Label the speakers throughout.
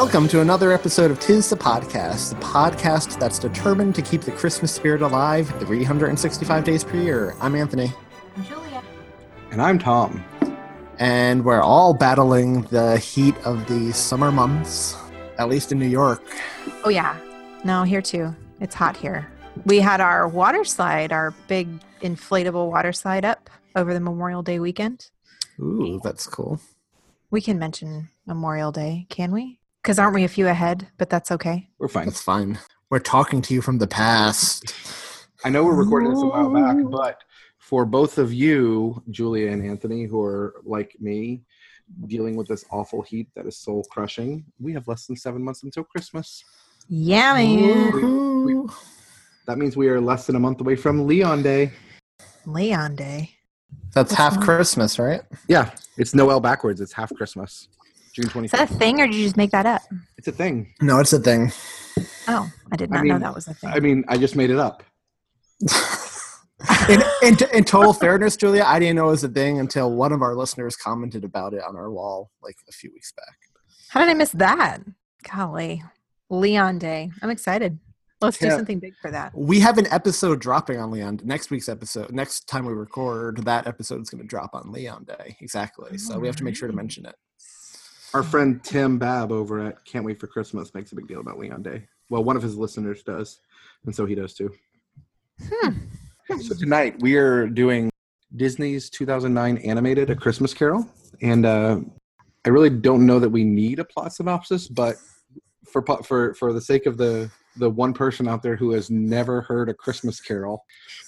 Speaker 1: Welcome to another episode of Tis the Podcast, the podcast that's determined to keep the Christmas spirit alive 365 days per year. I'm Anthony, I'm Julia.
Speaker 2: And I'm Thom.
Speaker 1: and we're all battling the heat of the summer months, at least in New York.
Speaker 3: Oh yeah. No, here too. It's hot here. We had our water slide, our big inflatable water slide up over the Memorial Day weekend.
Speaker 1: Ooh, that's cool.
Speaker 3: We can mention Memorial Day, can we? Because aren't we a few ahead? But that's okay.
Speaker 2: We're fine.
Speaker 1: That's fine. We're talking to you from the past.
Speaker 2: I know we're recording this a while back, but for both of you, Julia and Anthony, who are like me, dealing with this awful heat that is soul crushing, we have less than seven months until Christmas.
Speaker 3: Yeah, man.
Speaker 1: Woohoo.
Speaker 2: That means we are less than a month away from Leon Day.
Speaker 3: Leon Day.
Speaker 1: That's half
Speaker 3: fine.
Speaker 1: Christmas, right?
Speaker 2: Yeah, it's Noel backwards. It's half Christmas. June
Speaker 3: Is that a thing or did you just make that up?
Speaker 2: It's a thing.
Speaker 1: No, it's a thing.
Speaker 3: Oh, I did
Speaker 2: I
Speaker 3: not know that was a thing.
Speaker 2: I mean, I just made it up.
Speaker 1: in, in, in total fairness, Julia, I didn't know it was a thing until one of our listeners commented about it on our wall like a few weeks back.
Speaker 3: How did I miss that? Golly. Leon Day. I'm excited. Let's do something big for that.
Speaker 1: We have an episode dropping on Leon Day. next week's episode. Next time we record, that episode is going to drop on Leon Day. Exactly. So we have to make sure to mention it.
Speaker 2: Our friend Tim Babb over at Can't Wait for Christmas makes a big deal about Leon Day. Well, one of his listeners does, and so he does too. So tonight we are doing Disney's 2009 animated A Christmas Carol, and uh, I really don't know that we need a plot synopsis, but for for for the sake of the the one person out there who has never heard A Christmas Carol,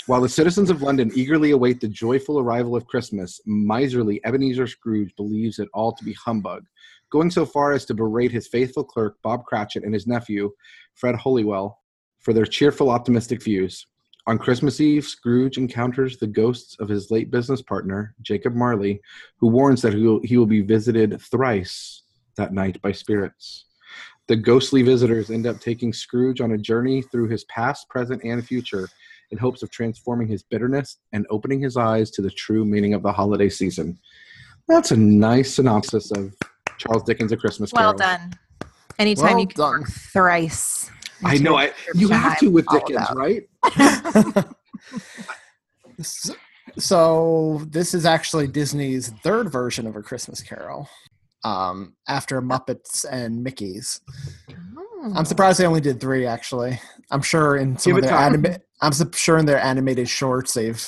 Speaker 2: while the citizens of London eagerly await the joyful arrival of Christmas, miserly Ebenezer Scrooge believes it all to be humbug, going so far as to berate his faithful clerk Bob Cratchit and his nephew Fred Hollywell for their cheerful, optimistic views. On Christmas Eve, Scrooge encounters the ghosts of his late business partner, Jacob Marley, who warns that he will, he will be visited thrice that night by spirits. The ghostly visitors end up taking Scrooge on a journey through his past, present, and future in hopes of transforming his bitterness and opening his eyes to the true meaning of the holiday season. That's a nice synopsis of Charles Dickens' A Christmas Carol.
Speaker 3: Well done. Anytime
Speaker 1: Well
Speaker 3: you can
Speaker 1: done.
Speaker 3: thrice.
Speaker 2: I know.
Speaker 3: a
Speaker 2: I, you have to with Dickens, right?
Speaker 1: S- So this is actually Disney's third version of A Christmas Carol, um, after Muppets and Mickey's.
Speaker 3: Oh.
Speaker 1: I'm surprised they only did three. Actually, I'm sure in some
Speaker 2: Give
Speaker 1: of their anima- I'm su- sure in their animated shorts they've,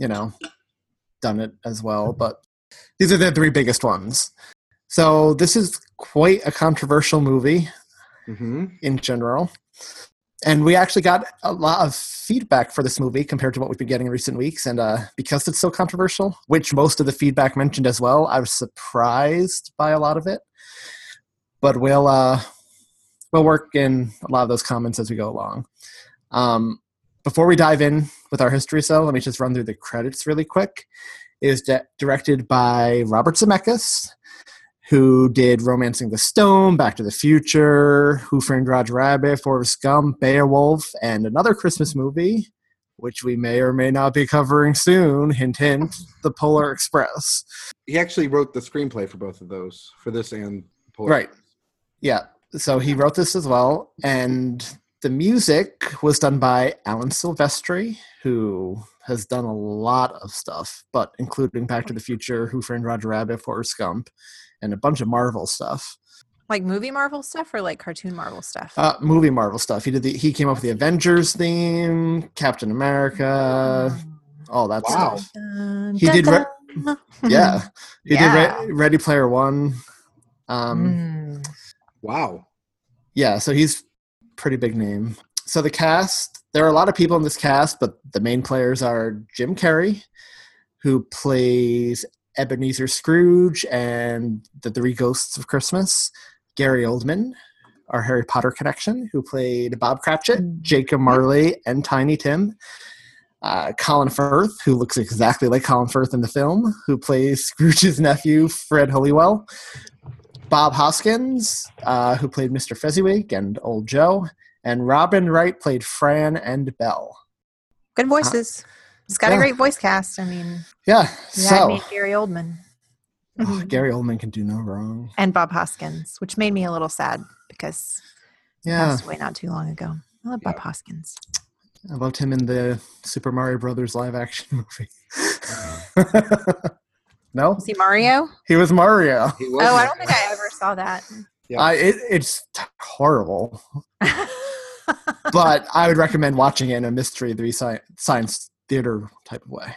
Speaker 1: you know, done it as well. But these are the three biggest ones. So this is quite a controversial movie
Speaker 2: hmm
Speaker 1: in general. And we actually got a lot of feedback for this movie compared to what we've been getting in recent weeks. And uh, because it's so controversial, which most of the feedback mentioned as well, I was surprised by a lot of it. But we'll uh, we'll work in a lot of those comments as we go along. Um, before we dive in with our history, so let me just run through the credits really quick. It is di- directed by Robert Zemeckis, who did Romancing the Stone, Back to the Future, Who Framed Roger Rabbit, Forrest Gump, Beowulf, and another Christmas movie, which we may or may not be covering soon. Hint, hint: The Polar Express.
Speaker 2: He actually wrote the screenplay for both of those, for this and Polar
Speaker 1: Right. Yeah. So he wrote this as well, and the music was done by Alan Silvestri, who has done a lot of stuff, but including Back to the Future, Who Framed Roger Rabbit, Forrest Gump, and a bunch of Marvel stuff.
Speaker 3: Like movie Marvel stuff or like cartoon Marvel stuff?
Speaker 1: Uh, movie Marvel stuff. He did the he came up with the Avengers theme, Captain America, all that
Speaker 2: Wow.
Speaker 1: stuff.
Speaker 3: Dun,
Speaker 1: He
Speaker 3: dun,
Speaker 1: did re-
Speaker 3: dun.
Speaker 1: Yeah, he
Speaker 3: Yeah.
Speaker 1: did Re- Ready Player One. Um,
Speaker 3: Mm.
Speaker 2: Wow.
Speaker 1: yeah, so he's pretty big name. So the cast, there are a lot of people in this cast, but the main players are Jim Carrey, who plays Ebenezer Scrooge and the Three Ghosts of Christmas. Gary Oldman, our Harry Potter connection, who played Bob Cratchit, Jacob Marley, and Tiny Tim. Uh, Colin Firth, who looks exactly like Colin Firth in the film, who plays Scrooge's nephew, Fred Hollywell. Bob Hoskins, uh, who played Mr. Fezziwig and Old Joe, and Robin Wright played Fran and Belle.
Speaker 3: Good voices. It's got a great voice cast. I mean,
Speaker 1: Yeah,
Speaker 3: you
Speaker 1: so
Speaker 3: me Gary Oldman
Speaker 1: oh, Gary Oldman can do no wrong.
Speaker 3: and Bob Hoskins, which made me a little sad because he
Speaker 1: Yeah,
Speaker 3: passed away not too long ago. I love Bob Hoskins.
Speaker 1: I loved him in the Super Mario Brothers live action movie. no,
Speaker 3: Was he Mario?
Speaker 1: he was Mario.
Speaker 2: He was
Speaker 3: Oh, I don't think I ever saw that.
Speaker 2: Yeah.
Speaker 1: I, it, it's horrible, but I would recommend watching it in a mystery three sci- science theater type of way.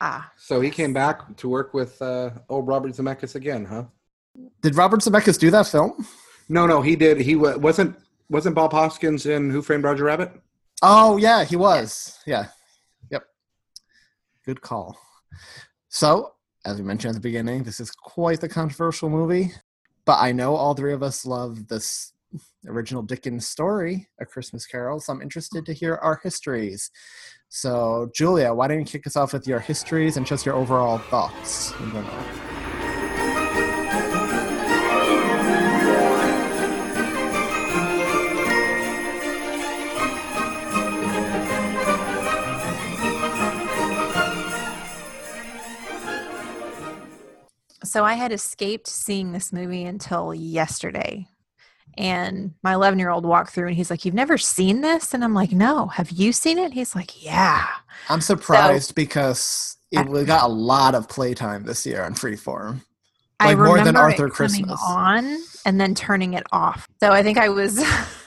Speaker 3: ah,
Speaker 2: So he came back to work with uh, old Robert Zemeckis again, huh?
Speaker 1: Did Robert Zemeckis do that film?
Speaker 2: No, no, he did. He wa- wasn't wasn't Bob Hoskins in Who Framed Roger Rabbit?
Speaker 1: Oh yeah, he was. Yeah. Yep. Good call. So, as we mentioned at the beginning, this is quite the controversial movie, but I know all three of us love this original Dickens story, A Christmas Carol, so I'm interested to hear our histories. So, Julia, why don't you kick us off with your histories and just your overall thoughts in general?
Speaker 3: So I had escaped seeing this movie until yesterday. And my 11 year old walked through and he's like, You've never seen this? And I'm like, No. Have you seen it? He's like, Yeah.
Speaker 1: I'm surprised because it we got a lot of playtime this year on Freeform.
Speaker 3: I
Speaker 1: Like more
Speaker 3: remember
Speaker 1: than Arthur
Speaker 3: it
Speaker 1: Christmas.
Speaker 3: on and then turning it off. So I think I was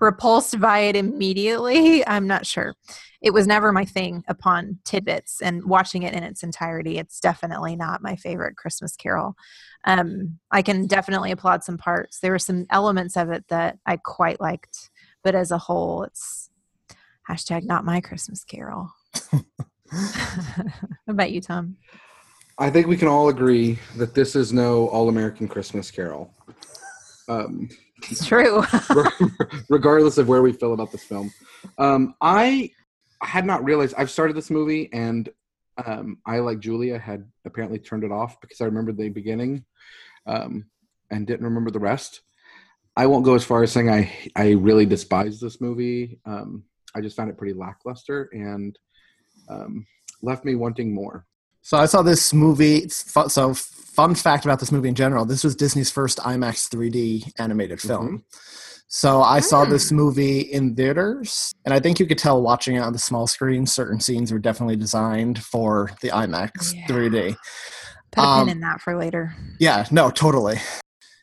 Speaker 3: repulsed by it immediately. I'm not sure. It was never my thing upon tidbits and watching it in its entirety. It's definitely not my favorite Christmas Carol. Um, I can definitely applaud some parts. There were some elements of it that I quite liked, but as a whole, it's hashtag not my Christmas Carol. What about you, Thom?
Speaker 2: I think we can all agree that this is no All American Christmas Carol. Um,
Speaker 3: It's true.
Speaker 2: regardless of where we feel about this film. Um, I had not realized I've started this movie and um, I, like Julia, had apparently turned it off because I remembered the beginning um, and didn't remember the rest. I won't go as far as saying I I really despise this movie. Um, I just found it pretty lackluster and um, left me wanting more.
Speaker 1: So I saw this movie. it's So fun fact about this movie in general: this was Disney's first IMAX 3D animated film. So I saw this movie in theaters, and I think you could tell watching it on the small screen. Certain scenes were definitely designed for the IMAX
Speaker 3: Yeah.
Speaker 1: 3D.
Speaker 3: Put a
Speaker 1: Um,
Speaker 3: pin in that for later.
Speaker 1: Yeah, no, totally.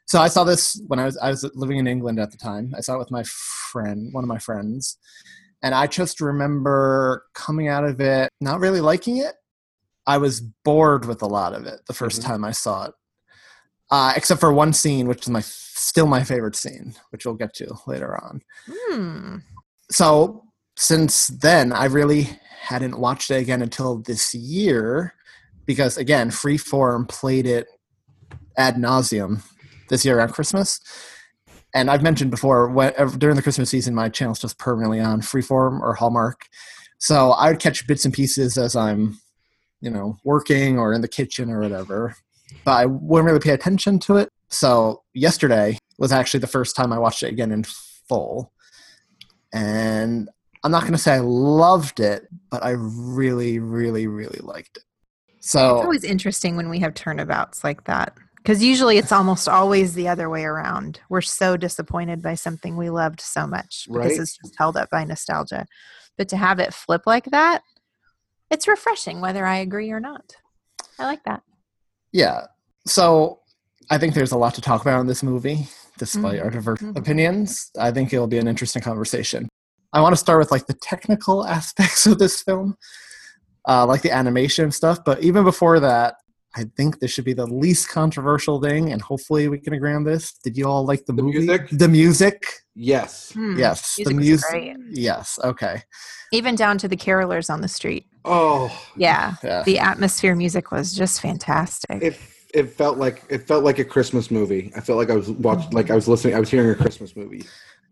Speaker 1: So I saw this when I was I was living in England at the time. I saw it with my friend, one of my friends, and I just remember coming out of it not really liking it. I was bored with a lot of it the 1st
Speaker 2: Mhm.
Speaker 1: time I saw it, uh, except for one scene, which is my still my favorite scene, which we'll get to later on.
Speaker 3: Hmm.
Speaker 1: So since then, I really hadn't watched it again until this year, because again, Freeform played it ad nauseum this year around Christmas. And I've mentioned before, when, during the Christmas season, my channel's just permanently on Freeform or Hallmark. So I would catch bits and pieces as I'm, you know, working or in the kitchen or whatever. But I wouldn't really pay attention to it. So yesterday was actually the first time I watched it again in full. And I'm not going to say I loved it, but I really, really, really liked it. So it's
Speaker 3: always interesting when we have turnabouts like that Because usually it's almost always the other way around. We're so disappointed by something we loved so much because
Speaker 2: Right.
Speaker 3: it's just held up by nostalgia. But to have it flip like that, it's refreshing, whether I agree or not. I like that.
Speaker 1: Yeah. So I think there's a lot to talk about in this movie, despite
Speaker 3: Mhm.
Speaker 1: our diverse
Speaker 3: Mhm.
Speaker 1: opinions. I think it'll be an interesting conversation. I want to start with like the technical aspects of this film, uh, like the animation stuff. But even before that, I think this should be the least controversial thing, and hopefully we can agree on this. Did you all like the,
Speaker 2: The
Speaker 1: movie?
Speaker 2: music?
Speaker 1: The music?
Speaker 2: Yes.
Speaker 3: Hmm.
Speaker 1: Yes.
Speaker 3: Music
Speaker 1: the music. Yes. Okay.
Speaker 3: Even down to the carolers on the street.
Speaker 2: Oh,
Speaker 3: Yeah.
Speaker 1: Yeah.
Speaker 3: The atmosphere music was just fantastic.
Speaker 2: it it felt like it felt like a Christmas movie. I felt like I was watching, like I was listening, I was hearing a Christmas movie.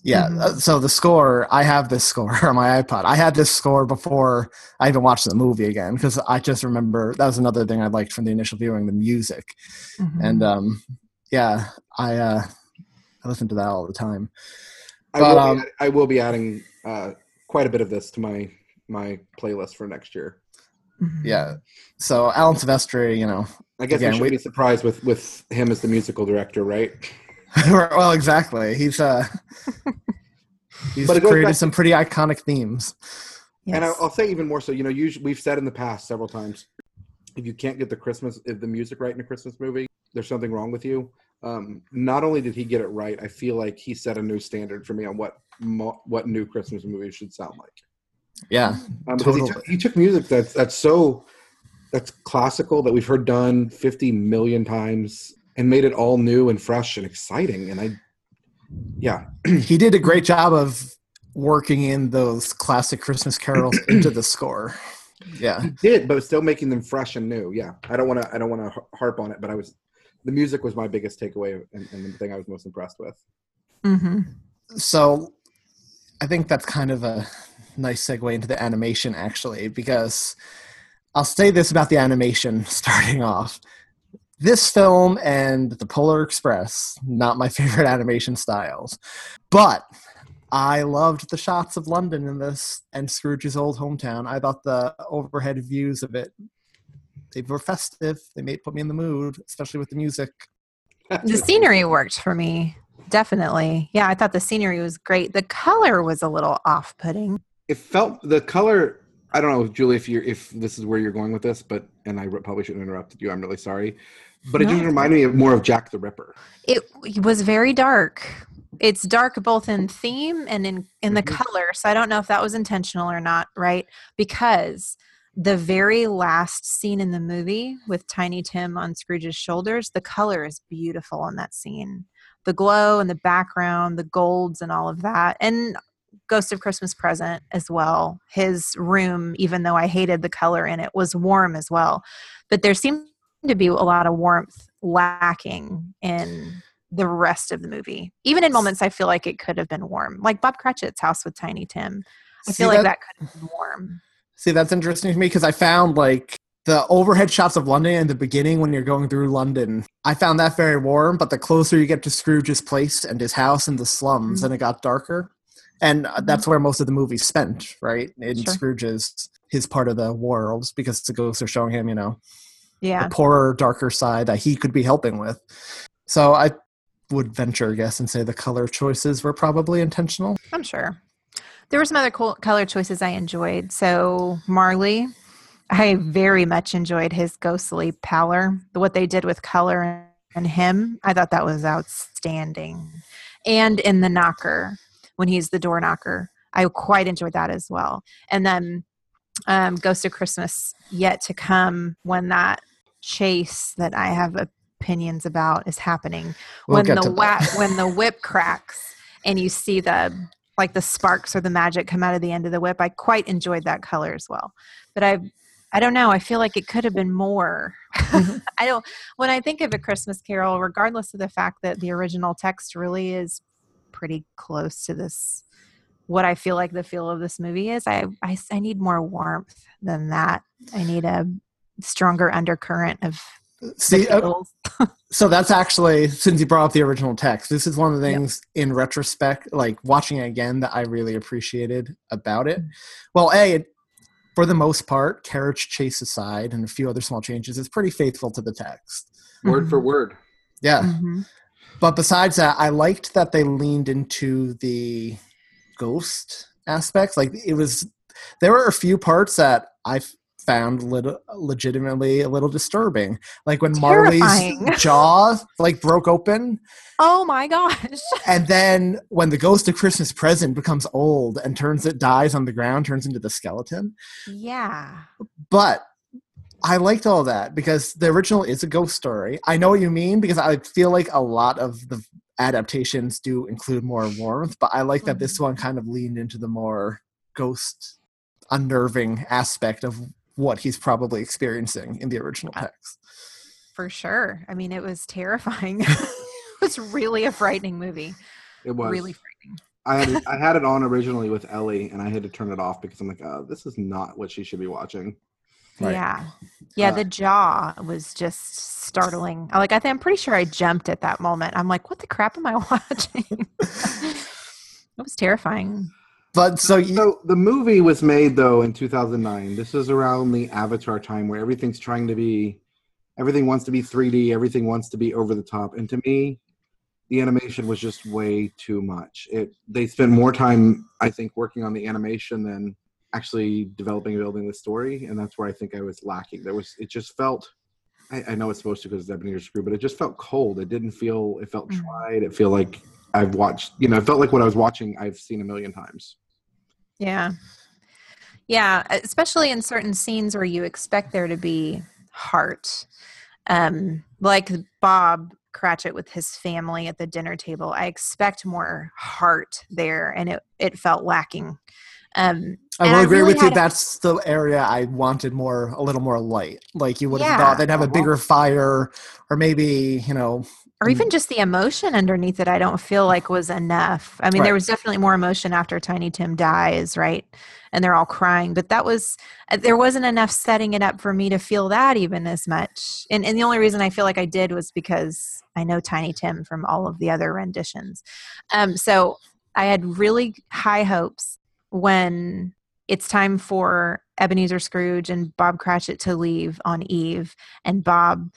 Speaker 1: Yeah.
Speaker 3: Mhm.
Speaker 1: uh, So the score, I have this score on my iPod. I had this score before I even watched the movie again because I just remember that was another thing I liked from the initial viewing, the music.
Speaker 3: Mhm.
Speaker 1: And um, yeah, I uh, I listen to that all the time.
Speaker 2: I,
Speaker 1: But,
Speaker 2: will,
Speaker 1: um,
Speaker 2: add- I will be adding uh, quite a bit of this to my my playlist for next year.
Speaker 3: Mhm.
Speaker 1: Yeah. So Alan Silvestri, you know,
Speaker 2: I guess
Speaker 1: Again,
Speaker 2: we should
Speaker 1: we-
Speaker 2: be surprised with with him as the musical director, right?
Speaker 1: well, exactly. He's uh, he's
Speaker 2: But
Speaker 1: created
Speaker 2: back-
Speaker 1: some pretty iconic themes.
Speaker 3: Yes.
Speaker 2: And I, I'll say even more so. You know, usually we've said in the past several times, if you can't get the Christmas, if the music right in a Christmas movie, there's something wrong with you. Um, not only did he get it right, I feel like he set a new standard for me on what mo- what new Christmas movies should sound like.
Speaker 1: Yeah.
Speaker 2: Um, because he,
Speaker 1: Totally.
Speaker 2: took, he took music that's that's so that's classical that we've heard done 50 million times and made it all new and fresh and exciting. And I, yeah,
Speaker 1: he did a great job of working in those classic Christmas carols into the score. Yeah.
Speaker 2: he did, but still making them fresh and new. Yeah, I don't want to I don't want to harp on it, but I was the music was my biggest takeaway and, and the thing I was most impressed with.
Speaker 3: Mhm.
Speaker 1: So I think that's kind of a nice segue into the animation, actually, because I'll say this about the animation starting off. This film and The Polar Express, not my favorite animation styles, but I loved the shots of London in this and Scrooge's old hometown. I thought the overhead views of it, they were festive. They made put me in the mood, especially with the music.
Speaker 3: The scenery worked for me. Definitely. Yeah, I thought the scenery was great. The color was a little off putting.
Speaker 2: It felt the color. I don't know, Julie, if you're if this is where you're going with this, but and I probably shouldn't have interrupted you. I'm really sorry, but it just reminded me of more of Jack the Ripper.
Speaker 3: It was very dark. It's dark both in theme and in, in the
Speaker 2: Mhm.
Speaker 3: color. So I don't know if that was intentional or not, right? Because the very last scene in the movie with Tiny Tim on Scrooge's shoulders, the color is beautiful in that scene. The glow and the background, the golds and all of that. And Ghost of Christmas Present as well. His room, even though I hated the color in it, was warm as well. But there seemed to be a lot of warmth lacking in the rest of the movie. Even in moments I feel like it could have been warm. Like Bob Cratchit's house with Tiny Tim. I
Speaker 1: See,
Speaker 3: feel like
Speaker 1: that-
Speaker 3: that could have been warm.
Speaker 1: See, that's interesting to me because I found like the overhead shots of London in the beginning when you're going through London. I found that very warm, but the closer you get to Scrooge's place and his house in the slums, mm-hmm. then it got darker. And uh, that's where most of the movie spent, right? In
Speaker 3: Sure.
Speaker 1: Scrooge's his part of the world because the ghosts are showing him, you know,
Speaker 3: Yeah.
Speaker 1: the poorer, darker side that he could be helping with. So I would venture a guess and say the color choices were probably intentional.
Speaker 3: I'm sure. There were some other cool color choices I enjoyed. So Marley, I very much enjoyed his ghostly pallor. What they did with color and him, I thought that was outstanding. And in the knocker, when he's the door knocker, I quite enjoyed that as well. And then um, Ghost of Christmas yet to come when that chase that I have opinions about is happening
Speaker 1: We'll
Speaker 3: when the
Speaker 1: that.
Speaker 3: when the whip cracks and you see the like the sparks or the magic come out of the end of the whip i quite enjoyed that color as well but i i don't know i feel like it could have been more
Speaker 1: Mm-hmm.
Speaker 3: i don't when i think of a christmas carol regardless of the fact that the original text really is pretty close to this what i feel like the feel of this movie is i i, I need more warmth than that i need a stronger undercurrent of
Speaker 1: See, uh, so that's actually since you brought up the original text this is one of the
Speaker 3: Yep.
Speaker 1: things in retrospect like watching it again that i really appreciated about it well a it, for the most part carriage chase aside and a few other small changes it's pretty faithful to the text
Speaker 2: Word for
Speaker 3: Mhm.
Speaker 2: word.
Speaker 1: Yeah.
Speaker 3: Mm-hmm.
Speaker 1: But besides that, I liked that they leaned into the ghost aspects. Like it was, there were a few parts that I found lit- legitimately a little disturbing. Like when
Speaker 3: Terrifying.
Speaker 1: Marley's jaw like broke open,
Speaker 3: Oh my gosh.
Speaker 1: and then when the ghost of Christmas present becomes old and turns it dies on the ground, turns into the skeleton.
Speaker 3: Yeah.
Speaker 1: But I liked all that because the original is a ghost story. I know what you mean because I feel like a lot of the adaptations do include more warmth, but I like that this mm-hmm. one kind of leaned into the more ghost unnerving aspect of what he's probably experiencing in the original uh, text.
Speaker 3: For sure. I mean, it was terrifying. it was really a frightening movie.
Speaker 2: It was
Speaker 3: Really frightening.
Speaker 2: I had it, I had it on originally with Ellie, and I had to turn it off because I'm like, oh, this is not what she should be watching.
Speaker 1: Right.
Speaker 3: Yeah. Yeah,
Speaker 2: Uh,
Speaker 3: the jaw was just startling. Like I think I'm pretty sure I jumped at that moment. I'm like, what the crap am I watching? it was terrifying.
Speaker 1: But so you,
Speaker 2: So the movie was made though in 2009. This is around the Avatar time where everything's trying to be, everything wants to be 3D, everything wants to be over the top, and to me, the animation was just way too much. It they spent more time, I think, working on the animation than actually developing and building the story, and that's where I think I was lacking. There was it just felt. I, I know it's supposed to because it's Ebenezer Screw, but it just felt cold. It didn't feel. It felt tried. It felt like I've watched. You know, it felt like what I was watching. I've seen a million times.
Speaker 3: Yeah. Yeah, especially in certain scenes where you expect there to be heart. Um, like Bob Cratchit with his family at the dinner table. I expect more heart there and it, it felt lacking. Um,
Speaker 1: I will agree
Speaker 3: really
Speaker 1: with you. That's the area I wanted more, a little more light. Like you would have
Speaker 3: Yeah.
Speaker 1: thought they'd have a bigger fire, or maybe you know,
Speaker 3: or even just the emotion underneath it, I don't feel like was enough. I mean,
Speaker 1: Right.
Speaker 3: there was definitely more emotion after Tiny Tim dies, right? And they're all crying, but that was uh, there wasn't enough setting it up for me to feel that even as much. And and the only reason I feel like I did was because I know Tiny Tim from all of the other renditions. Um, so I had really high hopes when it's time for Ebenezer Scrooge and Bob Cratchit to leave on Eve, and Bob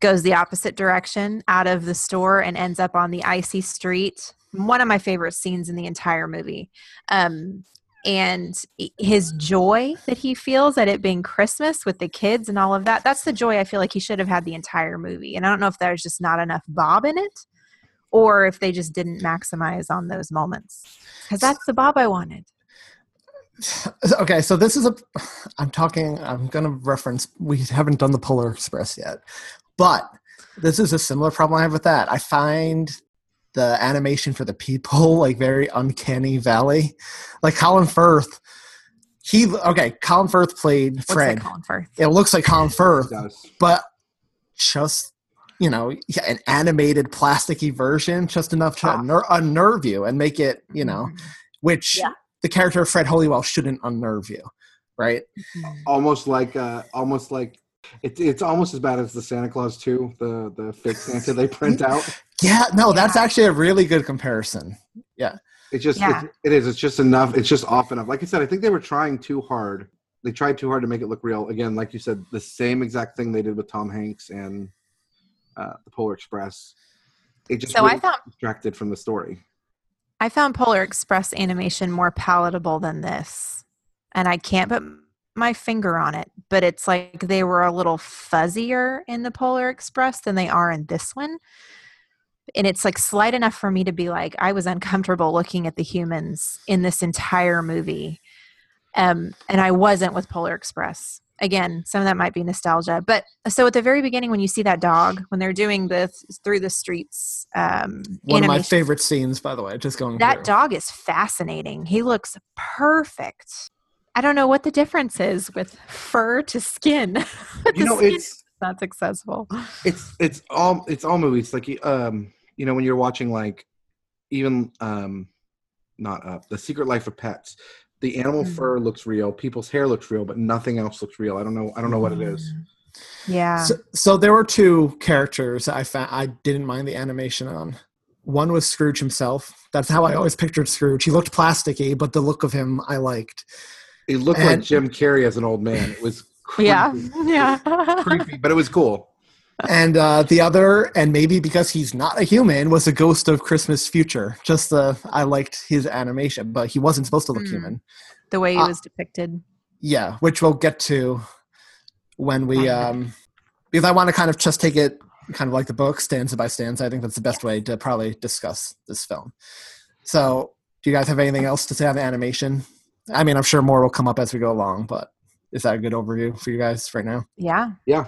Speaker 3: goes the opposite direction out of the store and ends up on the icy street. One of my favorite scenes in the entire movie. Um, and his joy that he feels at it being Christmas with the kids and all of that, that's the joy I feel like he should have had the entire movie. And I don't know if there's just not enough Bob in it or if they just didn't maximize on those moments. Because that's the Bob I wanted.
Speaker 1: okay. So this is a. I'm talking. I'm going to reference. We haven't done the Polar Express yet, but this is a similar problem I have with that. I find the animation for the people like very uncanny valley. Like Colin Firth. He okay. Colin Firth played
Speaker 3: Looks
Speaker 1: Fred.
Speaker 3: like Colin Firth.
Speaker 1: it looks like Colin Firth, but just you know yeah, an animated plasticky version just enough to
Speaker 3: Ah.
Speaker 1: unner- unnerve you and make it you know
Speaker 3: Mhm.
Speaker 1: which
Speaker 3: Yeah.
Speaker 1: the character of fred hollywell shouldn't unnerve you right
Speaker 3: Mhm.
Speaker 2: almost like uh almost like it's it's almost as bad as the Santa Claus 2, the the fake Santa they print out.
Speaker 1: yeah no that's
Speaker 3: Yeah.
Speaker 1: actually a really good comparison yeah
Speaker 2: It's just
Speaker 3: Yeah.
Speaker 2: it's, it is. It's just enough. It's just off enough. Like I said, I think they were trying too hard. They tried too hard to make it look real. Again, like you said, the same exact thing they did with Tom Hanks and uh, the Polar Express. It just
Speaker 3: So I found
Speaker 2: distracted from the story.
Speaker 3: I found Polar Express animation more palatable than this. And I can't put my finger on it, but it's like they were a little fuzzier in the Polar Express than they are in this one. And it's like slight enough for me to be like, I was uncomfortable looking at the humans in this entire movie. Um, and I wasn't with Polar Express. Again, some of that might be nostalgia. But so at the very beginning, when you see that dog, when they're doing the through the streets, um,
Speaker 1: one of my favorite scenes by the way just going
Speaker 3: that
Speaker 1: through.
Speaker 3: dog is fascinating. He looks perfect. I don't know what the difference is with fur to skin.
Speaker 2: You know,
Speaker 3: skin
Speaker 2: it's
Speaker 3: is not successful.
Speaker 2: it's it's all it's all movies. Like um, you know, when you're watching like even um, not up the Secret Life of Pets. The animal
Speaker 3: Mhm.
Speaker 2: fur looks real. People's hair looks real, but nothing else looks real. I don't know. I don't know what it is.
Speaker 3: Yeah.
Speaker 1: so, so there were two characters i found i didn't mind the animation on one was scrooge himself that's how i always pictured scrooge he looked plasticky but the look of him i liked
Speaker 2: It looked
Speaker 1: And-
Speaker 2: like Jim Carrey as an old man. It was creepy.
Speaker 3: yeah. Yeah.
Speaker 2: creepy, but it was cool.
Speaker 1: And uh, the other, and maybe because he's not a human, was a ghost of Christmas Future. Just uh, I liked his animation, but he wasn't supposed to look
Speaker 3: Mm.
Speaker 1: human.
Speaker 3: The way he
Speaker 1: Uh,
Speaker 3: was depicted.
Speaker 1: Yeah, which we'll get to when we um because I want to kind of just take it kind of like the book stanza by stanza. I think that's the best way to probably discuss this film. So, do you guys have anything else to say on the animation? I mean, I'm sure more will come up as we go along, but is that a good overview for you guys right now?
Speaker 3: Yeah.
Speaker 2: Yeah.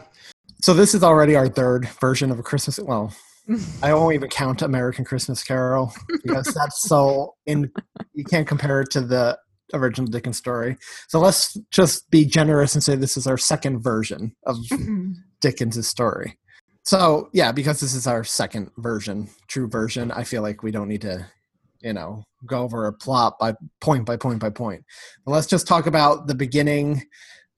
Speaker 1: So this is already our third version of a Christmas. Well, I won't even count American Christmas Carol because that's so in. You can't compare it to the original Dickens story. So let's just be generous and say this is our second version of Dickens' story. So yeah, because this is our second version, true version, I feel like we don't need to, you know, go over a plot by point by point by point. But let's just talk about the beginning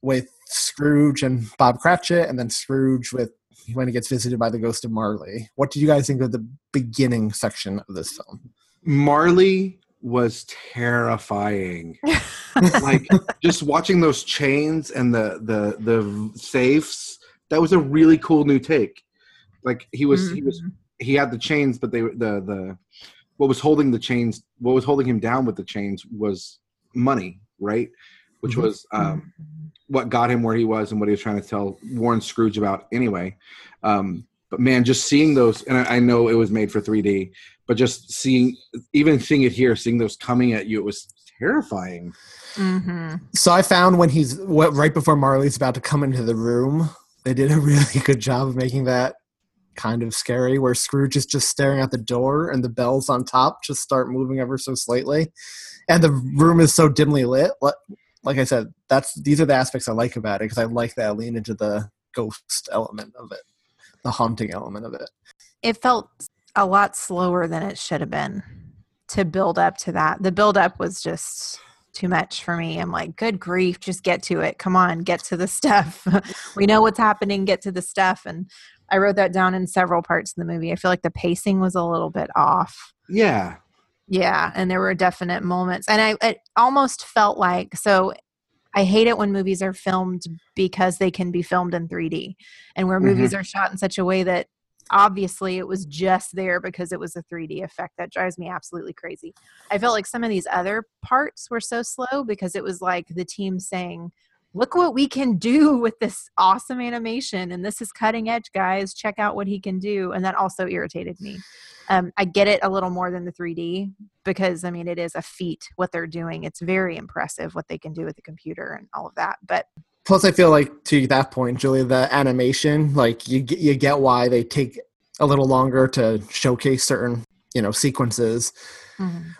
Speaker 1: with Scrooge and Bob Cratchit, and then Scrooge with when he gets visited by the ghost of Marley. What did you guys think of the beginning section of this film?
Speaker 2: Marley was terrifying. like just watching those chains and the the the safes. That was a really cool new take. Like he was he was he had the chains, but they were the the what was holding the chains what was holding him down with the chains was money, right? Which
Speaker 1: Mhm.
Speaker 2: was um what got him where he was and what he was trying to tell Warren Scrooge about anyway. Um, but man, just seeing those, and I, I know it was made for 3D, but just seeing, even seeing it here, seeing those coming at you, it was terrifying.
Speaker 3: hmm
Speaker 1: So I found when he's what, right before Marley's about to come into the room, they did a really good job of making that kind of scary. Where Scrooge is just staring at the door and the bells on top just start moving ever so slightly, and the room is so dimly lit. Like, like I said, that's these are the aspects I like about it because I like that I lean into the ghost element of it, the haunting element of it.
Speaker 3: It felt a lot slower than it should have been to build up to that. The build up was just too much for me. I'm like, good grief, just get to it. Come on, get to the stuff. we know what's happening, get to the stuff. And I wrote that down in several parts of the movie. I feel like the pacing was a little bit off.
Speaker 2: Yeah.
Speaker 3: Yeah, and there were definite moments, and I it almost felt like so. I hate it when movies are filmed because they can be filmed in 3D, and where movies mm-hmm. are shot in such a way that obviously it was just there because it was a 3D effect. That drives me absolutely crazy. I felt like some of these other parts were so slow because it was like the team saying, Look what we can do with this awesome animation, and this is cutting edge, guys. Check out what he can do. And that also irritated me. Um, I get it a little more than the 3D because I mean it is a feat what they're doing. It's very impressive what they can do with the computer and all of that. But
Speaker 1: Plus, I feel like to that point, Julia, the animation, like you you get why they take a little longer to showcase certain, you know, sequences.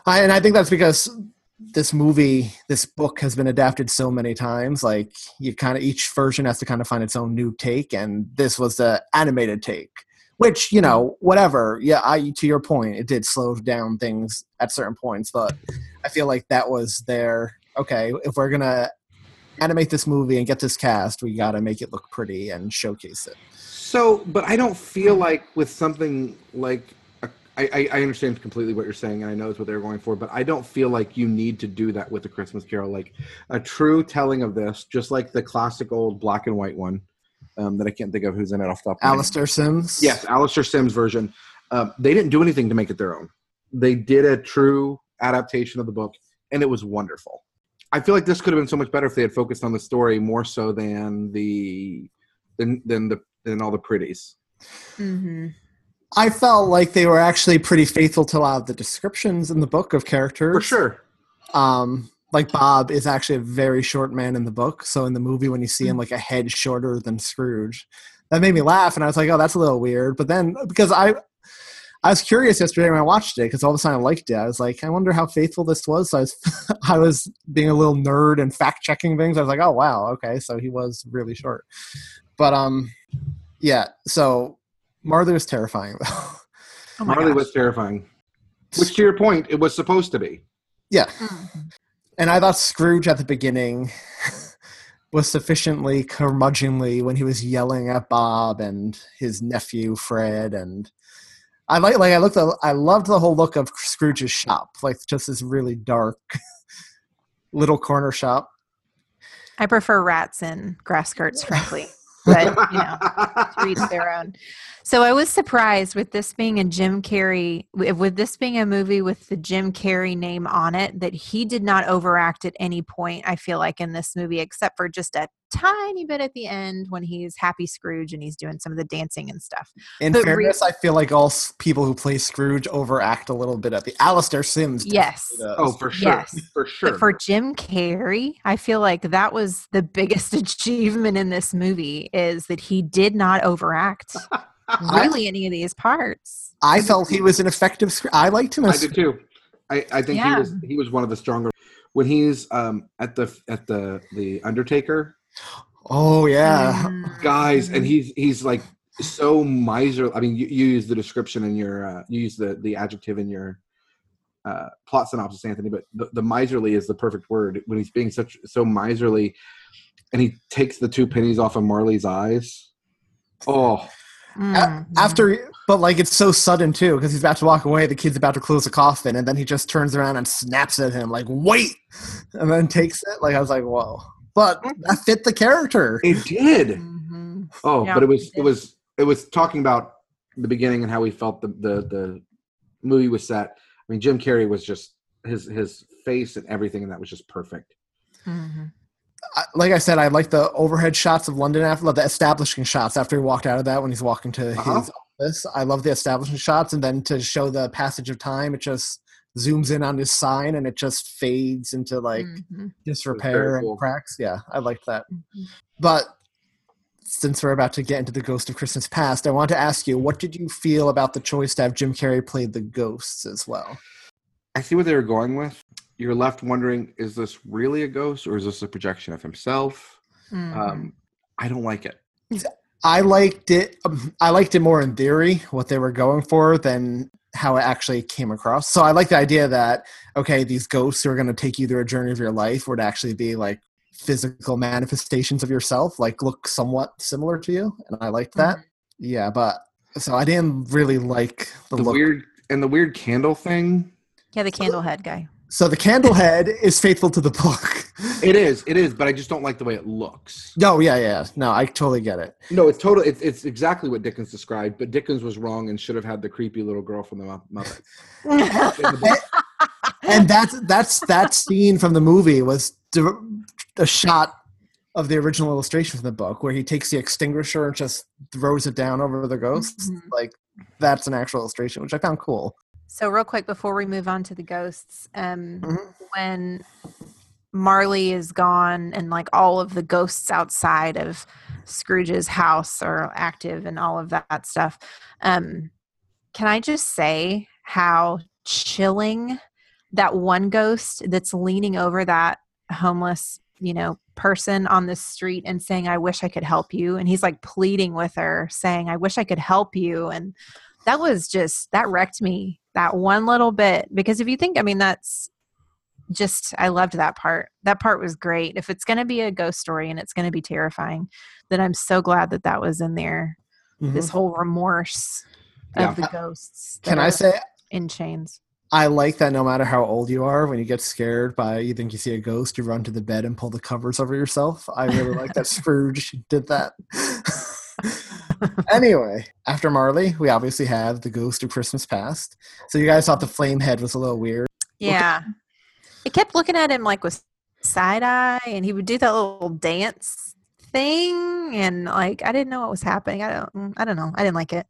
Speaker 1: I, and I think that's because this movie, this book has been adapted so many times. Like you kind of each version has to kind of find its own new take, and this was the animated take. Which you know, whatever. Yeah, I to your point, it did slow down things at certain points, but I feel like that was their okay. If we're gonna animate this movie and get this cast, we got to make it look pretty and showcase it.
Speaker 2: So, but I don't feel like with something like I, I I understand completely what you're saying, and I know it's what they're going for, but I don't feel like you need to do that with the Christmas Carol. Like a true telling of this, just like the classic old black and white one um, that I can't think of who's in it off the top. of my head.
Speaker 1: Alastair Sims.
Speaker 2: Yes, Alastair Sims version. Um, they didn't do anything to make it their own. They did a true adaptation of the book, and it was wonderful. I feel like this could have been so much better if they had focused on the story more so than the than than the than all the pretties.
Speaker 3: mm-hmm.
Speaker 1: I felt like they were actually pretty faithful to a lot of the descriptions in the book of characters.
Speaker 2: For sure.
Speaker 1: Um, like Bob is actually a very short man in the book, so in the movie when you see him like a head shorter than Scrooge, that made me laugh, and I was like, "Oh, that's a little weird." But then because I, I was curious yesterday when I watched it because all of a sudden I liked it. I was like, "I wonder how faithful this was." So I was, I was being a little nerd and fact checking things. I was like, "Oh wow, okay, so he was really short." But um, yeah. So Marley was terrifying though.
Speaker 3: Oh
Speaker 2: Marley
Speaker 3: gosh.
Speaker 2: was terrifying. Which, to your point, it was supposed to be.
Speaker 1: Yeah.
Speaker 3: Mm.
Speaker 1: And I thought Scrooge at the beginning was sufficiently curmudgeonly when he was yelling at Bob and his nephew Fred and I like like I looked at, I loved the whole look of Scrooge's shop, like just this really dark little corner shop.
Speaker 3: I prefer rats and grass skirts, frankly. But you know, to each their own. So I was surprised with this being a Jim Carrey, with this being a movie with the Jim Carrey name on it, that he did not overact at any point. I feel like in this movie, except for just a tiny bit at the end when he's Happy Scrooge and he's doing some of the dancing and stuff.
Speaker 1: In
Speaker 3: But
Speaker 1: fairness, I feel like all people who play Scrooge overact a little bit at the Alastair Sims.
Speaker 3: Yes.
Speaker 1: definitely
Speaker 2: Oh, for sure.
Speaker 3: Yes.
Speaker 2: For sure.
Speaker 3: But for Jim Carrey, I feel like that was the biggest achievement in this movie is that he did not overact really any of these parts.
Speaker 1: I felt he was an effective. Scr- I liked him
Speaker 2: I did too. I, I think
Speaker 3: Yeah.
Speaker 2: he was he was one of the stronger when he's um at the at the the Undertaker
Speaker 1: Oh yeah,
Speaker 3: Mm.
Speaker 2: guys, and he's he's like so miser. I mean, you, you use the description in your uh, you use the the adjective in your uh, plot synopsis, Anthony. But the, the miserly is the perfect word when he's being such so miserly, and he takes the two pennies off of Marley's eyes. Oh,
Speaker 3: Mm.
Speaker 1: after but like it's so sudden too because he's about to walk away the kid's about to close the coffin and then he just turns around and snaps at him like wait and then takes it like i was like whoa but that fit the character
Speaker 2: it did.
Speaker 3: Mhm.
Speaker 2: Oh,
Speaker 3: Yeah,
Speaker 2: but it was
Speaker 3: it
Speaker 2: it was it was talking about the beginning and how he felt the the the movie was set. I mean, Jim Carrey was just his his face and everything, and that was just perfect.
Speaker 3: Mhm.
Speaker 1: I- like i said i like the overhead shots of london after the establishing shots after he walked out of that when he's walking to
Speaker 2: Uh-huh.
Speaker 1: his office i love the establishing shots and then to show the passage of time it just zooms in on his sign and it just fades into like
Speaker 3: Mhm.
Speaker 1: disrepair
Speaker 2: cool.
Speaker 1: and cracks. Yeah, I liked that.
Speaker 3: Mhm.
Speaker 1: But since we're about to get into the Ghost of Christmas Past, I want to ask you, what did you feel about the choice to have Jim Carrey play the ghosts as well?
Speaker 2: I see what they were going with. You're left wondering: Is this really a ghost, or is this a projection of himself?
Speaker 3: Mhm.
Speaker 2: Um, I don't like it.
Speaker 1: I liked it. Um, I liked it more in theory, what they were going for, than how it actually came across. So I like the idea that okay, these ghosts who are going to take you through a journey of your life would actually be like physical manifestations of yourself, like look somewhat similar to you, and I liked that. Mm-hmm. Yeah, but so I didn't really like the,
Speaker 2: The
Speaker 1: look.
Speaker 2: weird and the weird candle thing.
Speaker 3: yeah, the candlehead guy.
Speaker 1: So the Candlehead is faithful to the book.
Speaker 2: It is, it is, but I just don't like the way it looks.
Speaker 1: No, yeah, yeah. No, I totally get it.
Speaker 2: No, it's totally. It's, it's exactly what Dickens described, but Dickens was wrong and should have had the creepy little girl from the Mu- Muppets. In the book.
Speaker 1: And that's that's that scene from the movie was di- a shot of the original illustration from the book where he takes the extinguisher and just throws it down over the ghosts.
Speaker 3: Mhm.
Speaker 1: Like that's an actual illustration, which I found cool.
Speaker 3: So, real quick before we move on to the ghosts, um,
Speaker 1: Mhm.
Speaker 3: when Marley is gone and like all of the ghosts outside of Scrooge's house are active and all of that stuff, um, can I just say how chilling that one ghost that's leaning over that homeless, you know, person on the street and saying, I wish I could help you. And he's like pleading with her, saying, I wish I could help you. And that was just that wrecked me that one little bit because if you think i mean that's just i loved that part that part was great if it's going to be a ghost story and it's going to be terrifying then i'm so glad that that was in there this mm-hmm. whole remorse of
Speaker 2: Yeah.
Speaker 3: the ghosts
Speaker 1: Can I say
Speaker 3: in chains
Speaker 1: I like that no matter how old you are, when you get scared by you think you see a ghost, you run to the bed and pull the covers over yourself. I really like that Scrooge did that. anyway, after Marley, we obviously have the Ghost of Christmas Past. So you guys thought the flame head was a little weird.
Speaker 3: yeah it kept looking at him like with side eye and he would do that little dance thing and like i didn't know what was happening i don't mm, i don't know i didn't like it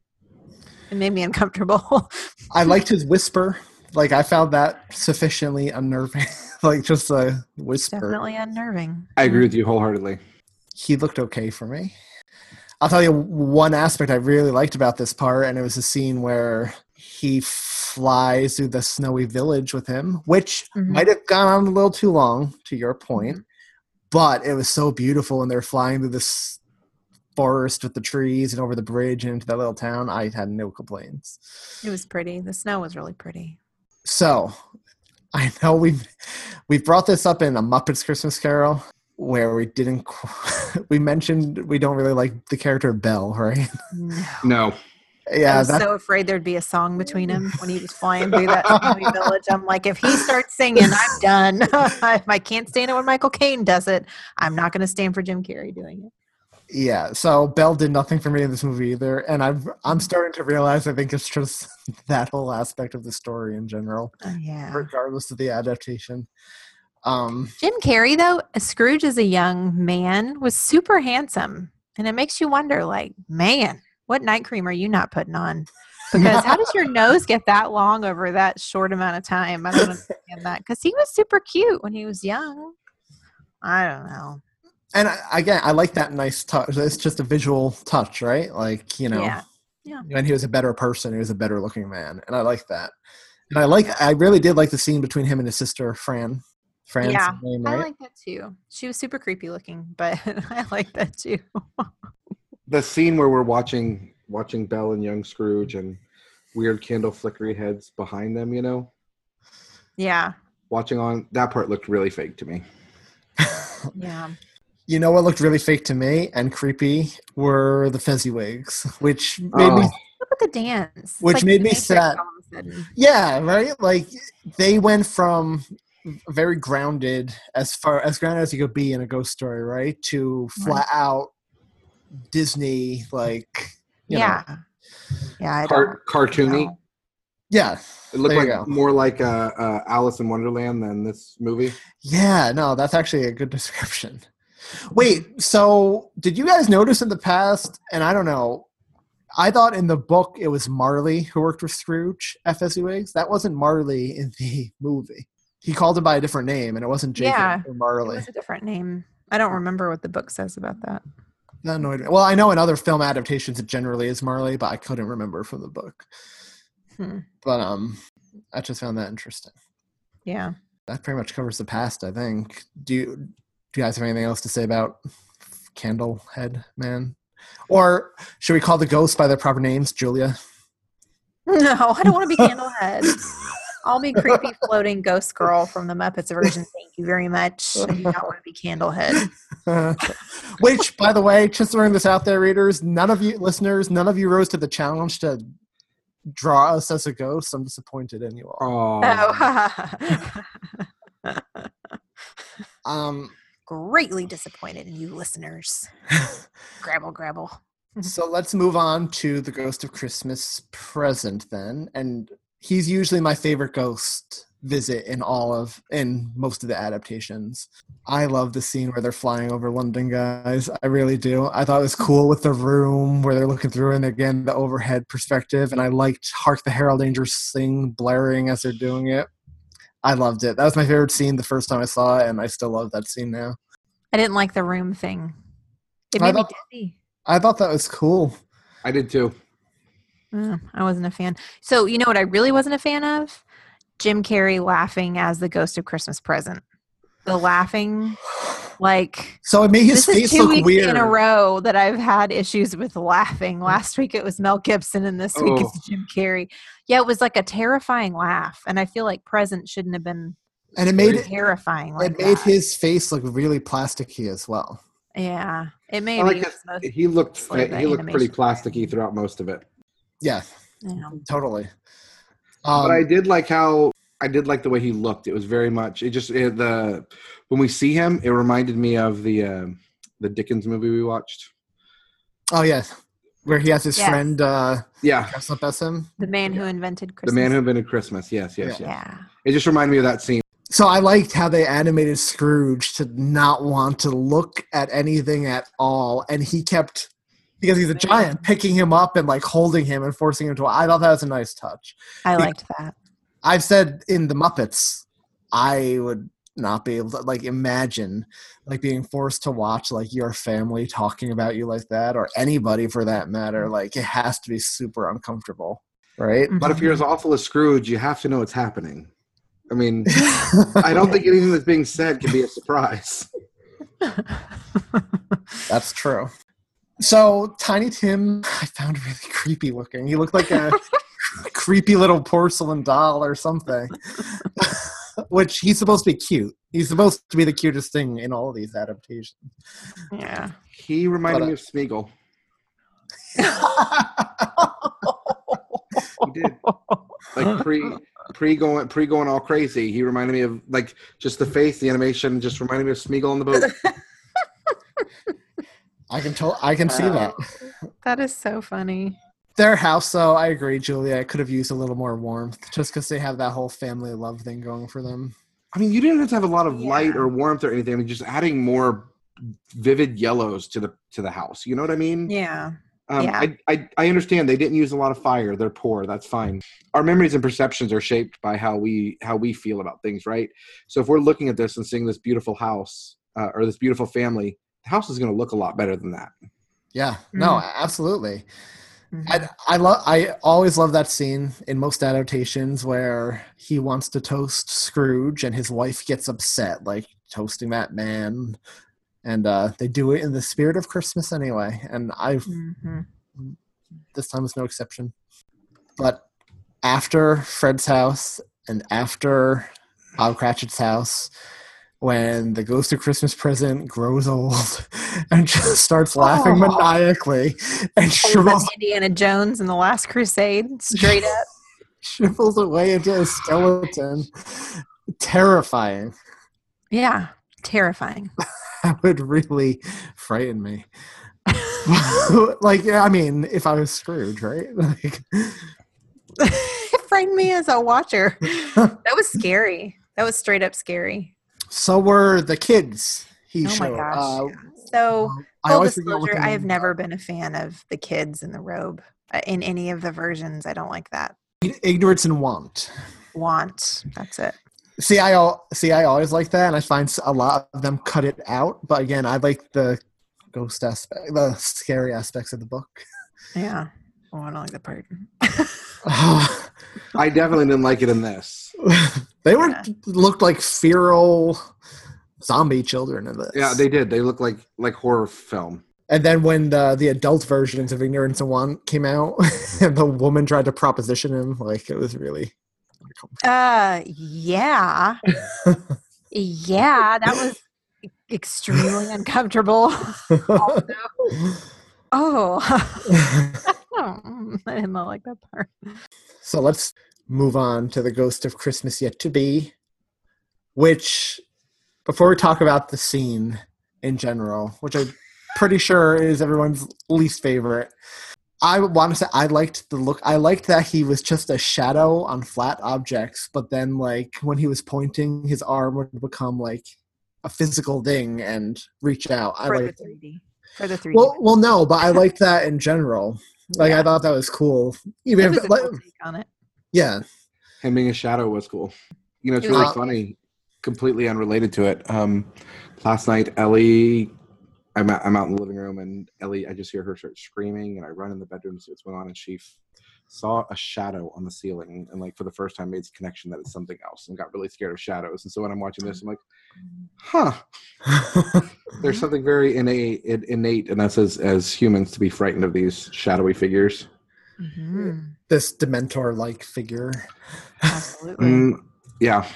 Speaker 3: it made me uncomfortable
Speaker 1: I liked his whisper. Like I found that sufficiently unnerving. like just a whisper.
Speaker 3: definitely unnerving
Speaker 2: I agree with you wholeheartedly.
Speaker 1: he looked okay for me. I'll tell you one aspect I really liked about this part, and it was a scene where he flies through the snowy village with him, which
Speaker 3: Mhm.
Speaker 1: might have gone on a little too long, to your point, but it was so beautiful when they're flying through this forest with the trees and over the bridge and into that little town. I had no complaints.
Speaker 3: It was pretty. The snow was really pretty.
Speaker 1: So, I know we've we've brought this up in a Muppets Christmas Carol where we didn't qu- we mentioned we don't really like the character Belle, right?
Speaker 3: No.
Speaker 2: No,
Speaker 3: I
Speaker 1: Yeah,
Speaker 3: was so afraid there'd be a song between him when he was flying through that village. I'm like, if he starts singing, I'm done. if I can't stand it when Michael Caine does it, I'm not going to stand for Jim Carrey doing it.
Speaker 1: Yeah, so Belle did nothing for me in this movie either, and I'm I'm starting to realize I think it's just that whole aspect of the story in general,
Speaker 3: Oh, yeah.
Speaker 1: regardless of the adaptation. Um,
Speaker 3: Jim Carrey, though, Scrooge as a young man was super handsome. And it makes you wonder, like, man, what night cream are you not putting on? Because how does your nose get that long over that short amount of time? I don't understand that. Because he was super cute when he was young. I don't know.
Speaker 1: and I, again, I like that nice touch. It's just a visual touch, right? Like you know,
Speaker 3: Yeah. Yeah.
Speaker 1: when he was a better person, he was a better looking man, and I like that. And I like, I really did like the scene between him and his sister Fran. Fran's
Speaker 3: yeah,
Speaker 1: name,
Speaker 3: I like that too. She was super creepy looking, but I like that too.
Speaker 2: The scene where we're watching watching Belle and young Scrooge and weird candle flickery heads behind them, you know,
Speaker 3: yeah,
Speaker 2: watching on that part looked really fake to me.
Speaker 3: yeah.
Speaker 1: You know what looked really fake to me and creepy were the Fezziwigs, which made me
Speaker 2: Oh.
Speaker 3: Look at the dance.
Speaker 1: Which
Speaker 3: like
Speaker 1: made me sad.
Speaker 3: all of a sudden.
Speaker 1: Yeah, right. Like they went from very grounded, as far as grounded as you could be in a ghost story, right, to flat out Disney, like you know.
Speaker 3: Yeah. Yeah, I
Speaker 2: Car-
Speaker 3: don't
Speaker 2: cartoony.
Speaker 3: know.
Speaker 1: yeah,
Speaker 2: It looked like
Speaker 1: go.
Speaker 2: more like uh, uh, Alice in Wonderland than this movie.
Speaker 1: yeah. No, that's actually a good description. Wait, so did you guys notice in the past? And I don't know. I thought in the book it was Marley who worked with Scrooge at Fezziwigs. That wasn't Marley in the movie. He called him by a different name, and it wasn't Jacob
Speaker 3: Yeah,
Speaker 1: or
Speaker 3: It
Speaker 1: Marley.
Speaker 3: was a different name. I don't remember what the book says about that.
Speaker 1: That annoyed me. Well, I know in other film adaptations it generally is Marley, but I couldn't remember from the book.
Speaker 3: Hmm.
Speaker 1: But um, I just found that interesting.
Speaker 3: Yeah.
Speaker 1: That pretty much covers the past, I think. Do you do you guys have anything else to say about Candlehead Man? Or should we call the ghosts by their proper names, Julia?
Speaker 3: No, I don't want to be Candlehead. I'll be creepy floating ghost girl from the Muppets version. Thank you very much. I do not want to be Candlehead.
Speaker 1: Which, by the way, just throwing this out there, readers, none of you listeners, none of you rose to the challenge to draw us as a ghost. I'm disappointed in you all.
Speaker 2: Oh,
Speaker 3: Oh,
Speaker 1: Um,
Speaker 3: greatly disappointed in you listeners. grabble, grabble.
Speaker 1: so let's move on to the Ghost of Christmas Present then, and he's usually my favorite ghost visit in all of in most of the adaptations. I love the scene where they're flying over London, guys. I really do. I thought it was cool with the room where they're looking through and again the overhead perspective, and I liked "Hark the Herald Angels Sing" blaring as they're doing it. I loved it. That was my favorite scene the first time I saw it, and I still love that scene now.
Speaker 3: I didn't like the room thing. It
Speaker 1: I
Speaker 3: made me dizzy.
Speaker 1: I thought that was cool.
Speaker 2: I did too.
Speaker 3: Mm, I wasn't a fan. So you know what I really wasn't a fan of? Jim Carrey laughing as the ghost of Christmas present. The laughing, like
Speaker 1: So it made his
Speaker 3: this is
Speaker 1: face
Speaker 3: two
Speaker 1: look
Speaker 3: weeks
Speaker 1: weird.
Speaker 3: in a row that I've had issues with laughing. Last week it was Mel Gibson, and this week
Speaker 2: Oh.
Speaker 3: it's Jim Carrey. Yeah, it was like a terrifying laugh, and I feel like present shouldn't have been
Speaker 1: and it made it,
Speaker 3: terrifying. Like
Speaker 1: it made
Speaker 3: that.
Speaker 1: his face look really plasticky as well.
Speaker 3: yeah, it made.
Speaker 2: I like his- he looked
Speaker 3: like
Speaker 2: he looked pretty plasticky throughout most of it.
Speaker 1: Yeah,
Speaker 3: yeah.
Speaker 1: totally. Um,
Speaker 2: but I did like how I did like the way he looked. It was very much it just it, the when we see him, it reminded me of the uh, the Dickens movie we watched.
Speaker 1: oh yes, where he has his
Speaker 3: Yes.
Speaker 1: friend uh,
Speaker 2: Yeah,
Speaker 1: dress up as him.
Speaker 3: The man who invented Christmas.
Speaker 2: the man who invented Christmas. Yes, yes, yes.
Speaker 3: yeah.
Speaker 2: It just reminded me of that scene.
Speaker 1: So I liked how they animated Scrooge to not want to look at anything at all, and he kept because he's a giant, picking him up and like holding him and forcing him to. I thought that was a nice touch.
Speaker 3: I
Speaker 1: Be-
Speaker 3: liked that.
Speaker 1: I've said in the Muppets, I would not be able to like imagine like being forced to watch like your family talking about you like that or anybody for that matter. Mm-hmm. Like it has to be super uncomfortable, right?
Speaker 2: But if you're as mm-hmm. awful as Scrooge, you have to know what's happening. I mean, I don't think anything that's being said can be a surprise.
Speaker 1: That's true. So Tiny Tim, I found really creepy looking. He looked like a creepy little porcelain doll or something. Which he's supposed to be cute. He's supposed to be the cutest thing in all of these adaptations.
Speaker 3: Yeah.
Speaker 2: He reminded
Speaker 1: But, uh,
Speaker 2: me of Smeagol. He did. Like pre pre going pre going all crazy. He reminded me of like just the face, the animation, just reminded me of Smeagol on the boat.
Speaker 1: I can tell. I can see that.
Speaker 3: That is so funny.
Speaker 1: Their house, though, I agree, Julia. It could have used a little more warmth, just because they have that whole family love thing going for them.
Speaker 2: I mean, you didn't have to have a lot of light or warmth or anything. I mean, just adding more vivid yellows to the to the house. You know what I mean?
Speaker 3: Yeah.
Speaker 2: Um,
Speaker 3: Yeah.
Speaker 2: I, I I understand they didn't use a lot of fire. They're poor. That's fine. Our memories and perceptions are shaped by how we how we feel about things, right? So if we're looking at this and seeing this beautiful house uh, or this beautiful family, the house is going to look a lot better than that.
Speaker 1: Yeah, no,
Speaker 3: Mm.
Speaker 1: absolutely. I I love I always love that scene in most adaptations where he wants to toast Scrooge and his wife gets upset, like toasting that man, and uh, they do it in the spirit of Christmas anyway. And I
Speaker 3: Mhm.
Speaker 1: this time was no exception. But after Fred's house and after Bob Cratchit's house, when the Ghost of Christmas Present grows old and just starts laughing
Speaker 3: Oh.
Speaker 1: maniacally and shrivels,
Speaker 3: Indiana Jones and the Last Crusade, straight up.
Speaker 1: shrivels away into a skeleton, terrifying.
Speaker 3: Yeah, terrifying.
Speaker 1: That would really frighten me. like, yeah, I mean, if I was Scrooge, right? Like,
Speaker 3: it frightened me as a watcher. That was scary. That was straight up scary.
Speaker 1: So were the kids. He
Speaker 3: Oh my
Speaker 1: showed.
Speaker 3: gosh.
Speaker 1: Uh,
Speaker 3: So,
Speaker 1: I
Speaker 3: full
Speaker 1: always
Speaker 3: disclosure, I have never been a fan of the kids in the robe uh, in any of the versions. I don't like that.
Speaker 1: ignorance and want.
Speaker 3: Want. That's it.
Speaker 1: See, I al- see, I always like that, and I find a lot of them cut it out. But again, I like the ghost aspect, the scary aspects of the book.
Speaker 3: Yeah. Oh, I don't like the part.
Speaker 2: I definitely didn't like it in this.
Speaker 1: they were
Speaker 3: Yeah.
Speaker 1: looked like feral zombie children in this.
Speaker 2: Yeah, they did. They looked like like horror film.
Speaker 1: And then when the the adult versions of Ignorance and Want came out, and the woman tried to proposition him, like it was really.
Speaker 3: Uh, yeah. yeah, that was extremely uncomfortable. Also- oh. Oh, I did not like that part.
Speaker 1: So let's move on to the Ghost of Christmas Yet to Be, which, before we talk about the scene in general, which I'm pretty sure is everyone's least favorite, I want to say I liked the look. I liked that he was just a shadow on flat objects, but then, like, when he was pointing, his arm would become like a physical thing and reach out. I
Speaker 3: For
Speaker 1: like.
Speaker 3: the 3D. For the 3D.
Speaker 1: Well, well, no, but I liked that in general. Like, I thought that was cool. Even
Speaker 3: it
Speaker 1: if,
Speaker 3: was a
Speaker 1: like,
Speaker 3: cool take on it.
Speaker 1: yeah,
Speaker 2: Him being a shadow was cool. You know, it's
Speaker 3: It
Speaker 2: really
Speaker 3: awesome.
Speaker 2: funny. Completely unrelated to it. Um, last night, Ellie, I'm out, I'm out in the living room, and Ellie, I just hear her start screaming, and I run in the bedroom to see what's going on, and she f- saw a shadow on the ceiling, and like for the first time, made the connection that it's something else, and got really scared of shadows. And so when I'm watching this, I'm like, huh. There's something very innate, innate, and that's as as humans to be frightened of these shadowy figures.
Speaker 3: Mhm.
Speaker 1: this Dementor like figure.
Speaker 3: Absolutely.
Speaker 2: Mm, yeah,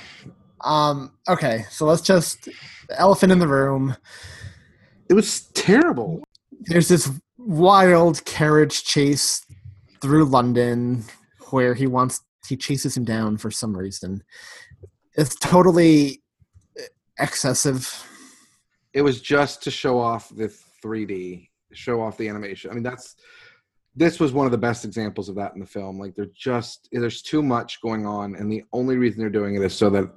Speaker 1: Um, okay, so let's just the elephant in the room.
Speaker 2: it was terrible.
Speaker 1: There's this wild carriage chase through London where he wants he chases him down for some reason. It's totally excessive.
Speaker 2: it was just to show off the 3D, show off the animation. I mean, that's this was one of the best examples of that in the film. Like, they're just there's too much going on, and the only reason they're doing it is so that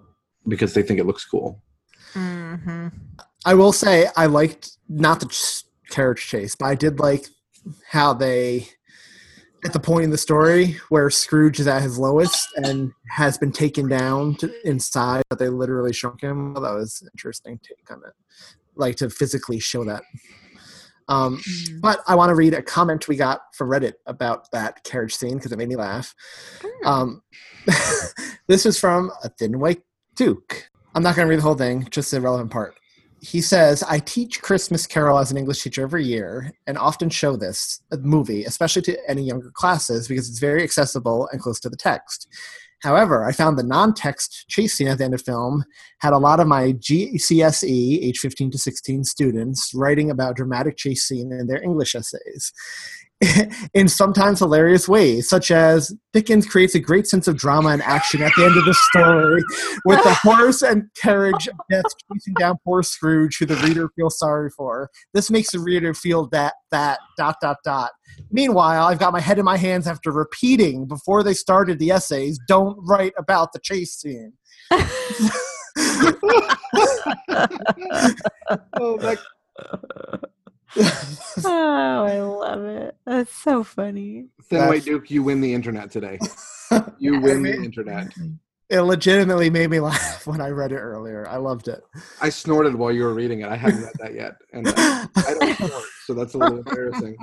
Speaker 2: because they think it looks cool.
Speaker 3: Mm-hmm.
Speaker 1: I will say I liked not the ch- carriage chase, but I did like how they at the point in the story where Scrooge is at his lowest and has been taken down to inside, but they literally shrunk him. That was an interesting take on it, like to physically show that. Um,
Speaker 3: Mm-hmm.
Speaker 1: but I want to read a comment we got from Reddit about that carriage scene because it made me laugh. Um, this is from a thin white Duke. I'm not going to read the whole thing, just the relevant part. He says, I teach Christmas Carol as an English teacher every year and often show this movie, especially to any younger classes, because it's very accessible and close to the text. However, I found the non text chase scene at the end of film had a lot of my GCSE, age 15 to 16 students, writing about dramatic chase scene in their English essays. in sometimes hilarious ways, such as Dickens creates a great sense of drama and action at the end of the story, with the horse and carriage of death chasing down poor Scrooge, who the reader feels sorry for. This makes the reader feel that that dot dot dot. Meanwhile, I've got my head in my hands after repeating before they started the essays, "Don't write about the chase scene."
Speaker 2: oh, that,
Speaker 3: oh, I love it. That's so funny.
Speaker 2: Thin White Duke, you win the internet today. You win the internet.
Speaker 1: It legitimately made me laugh when I read it earlier. I loved it.
Speaker 2: I snorted while you were reading it. I haven't read that yet, and uh, I don't snort, so that's a little embarrassing.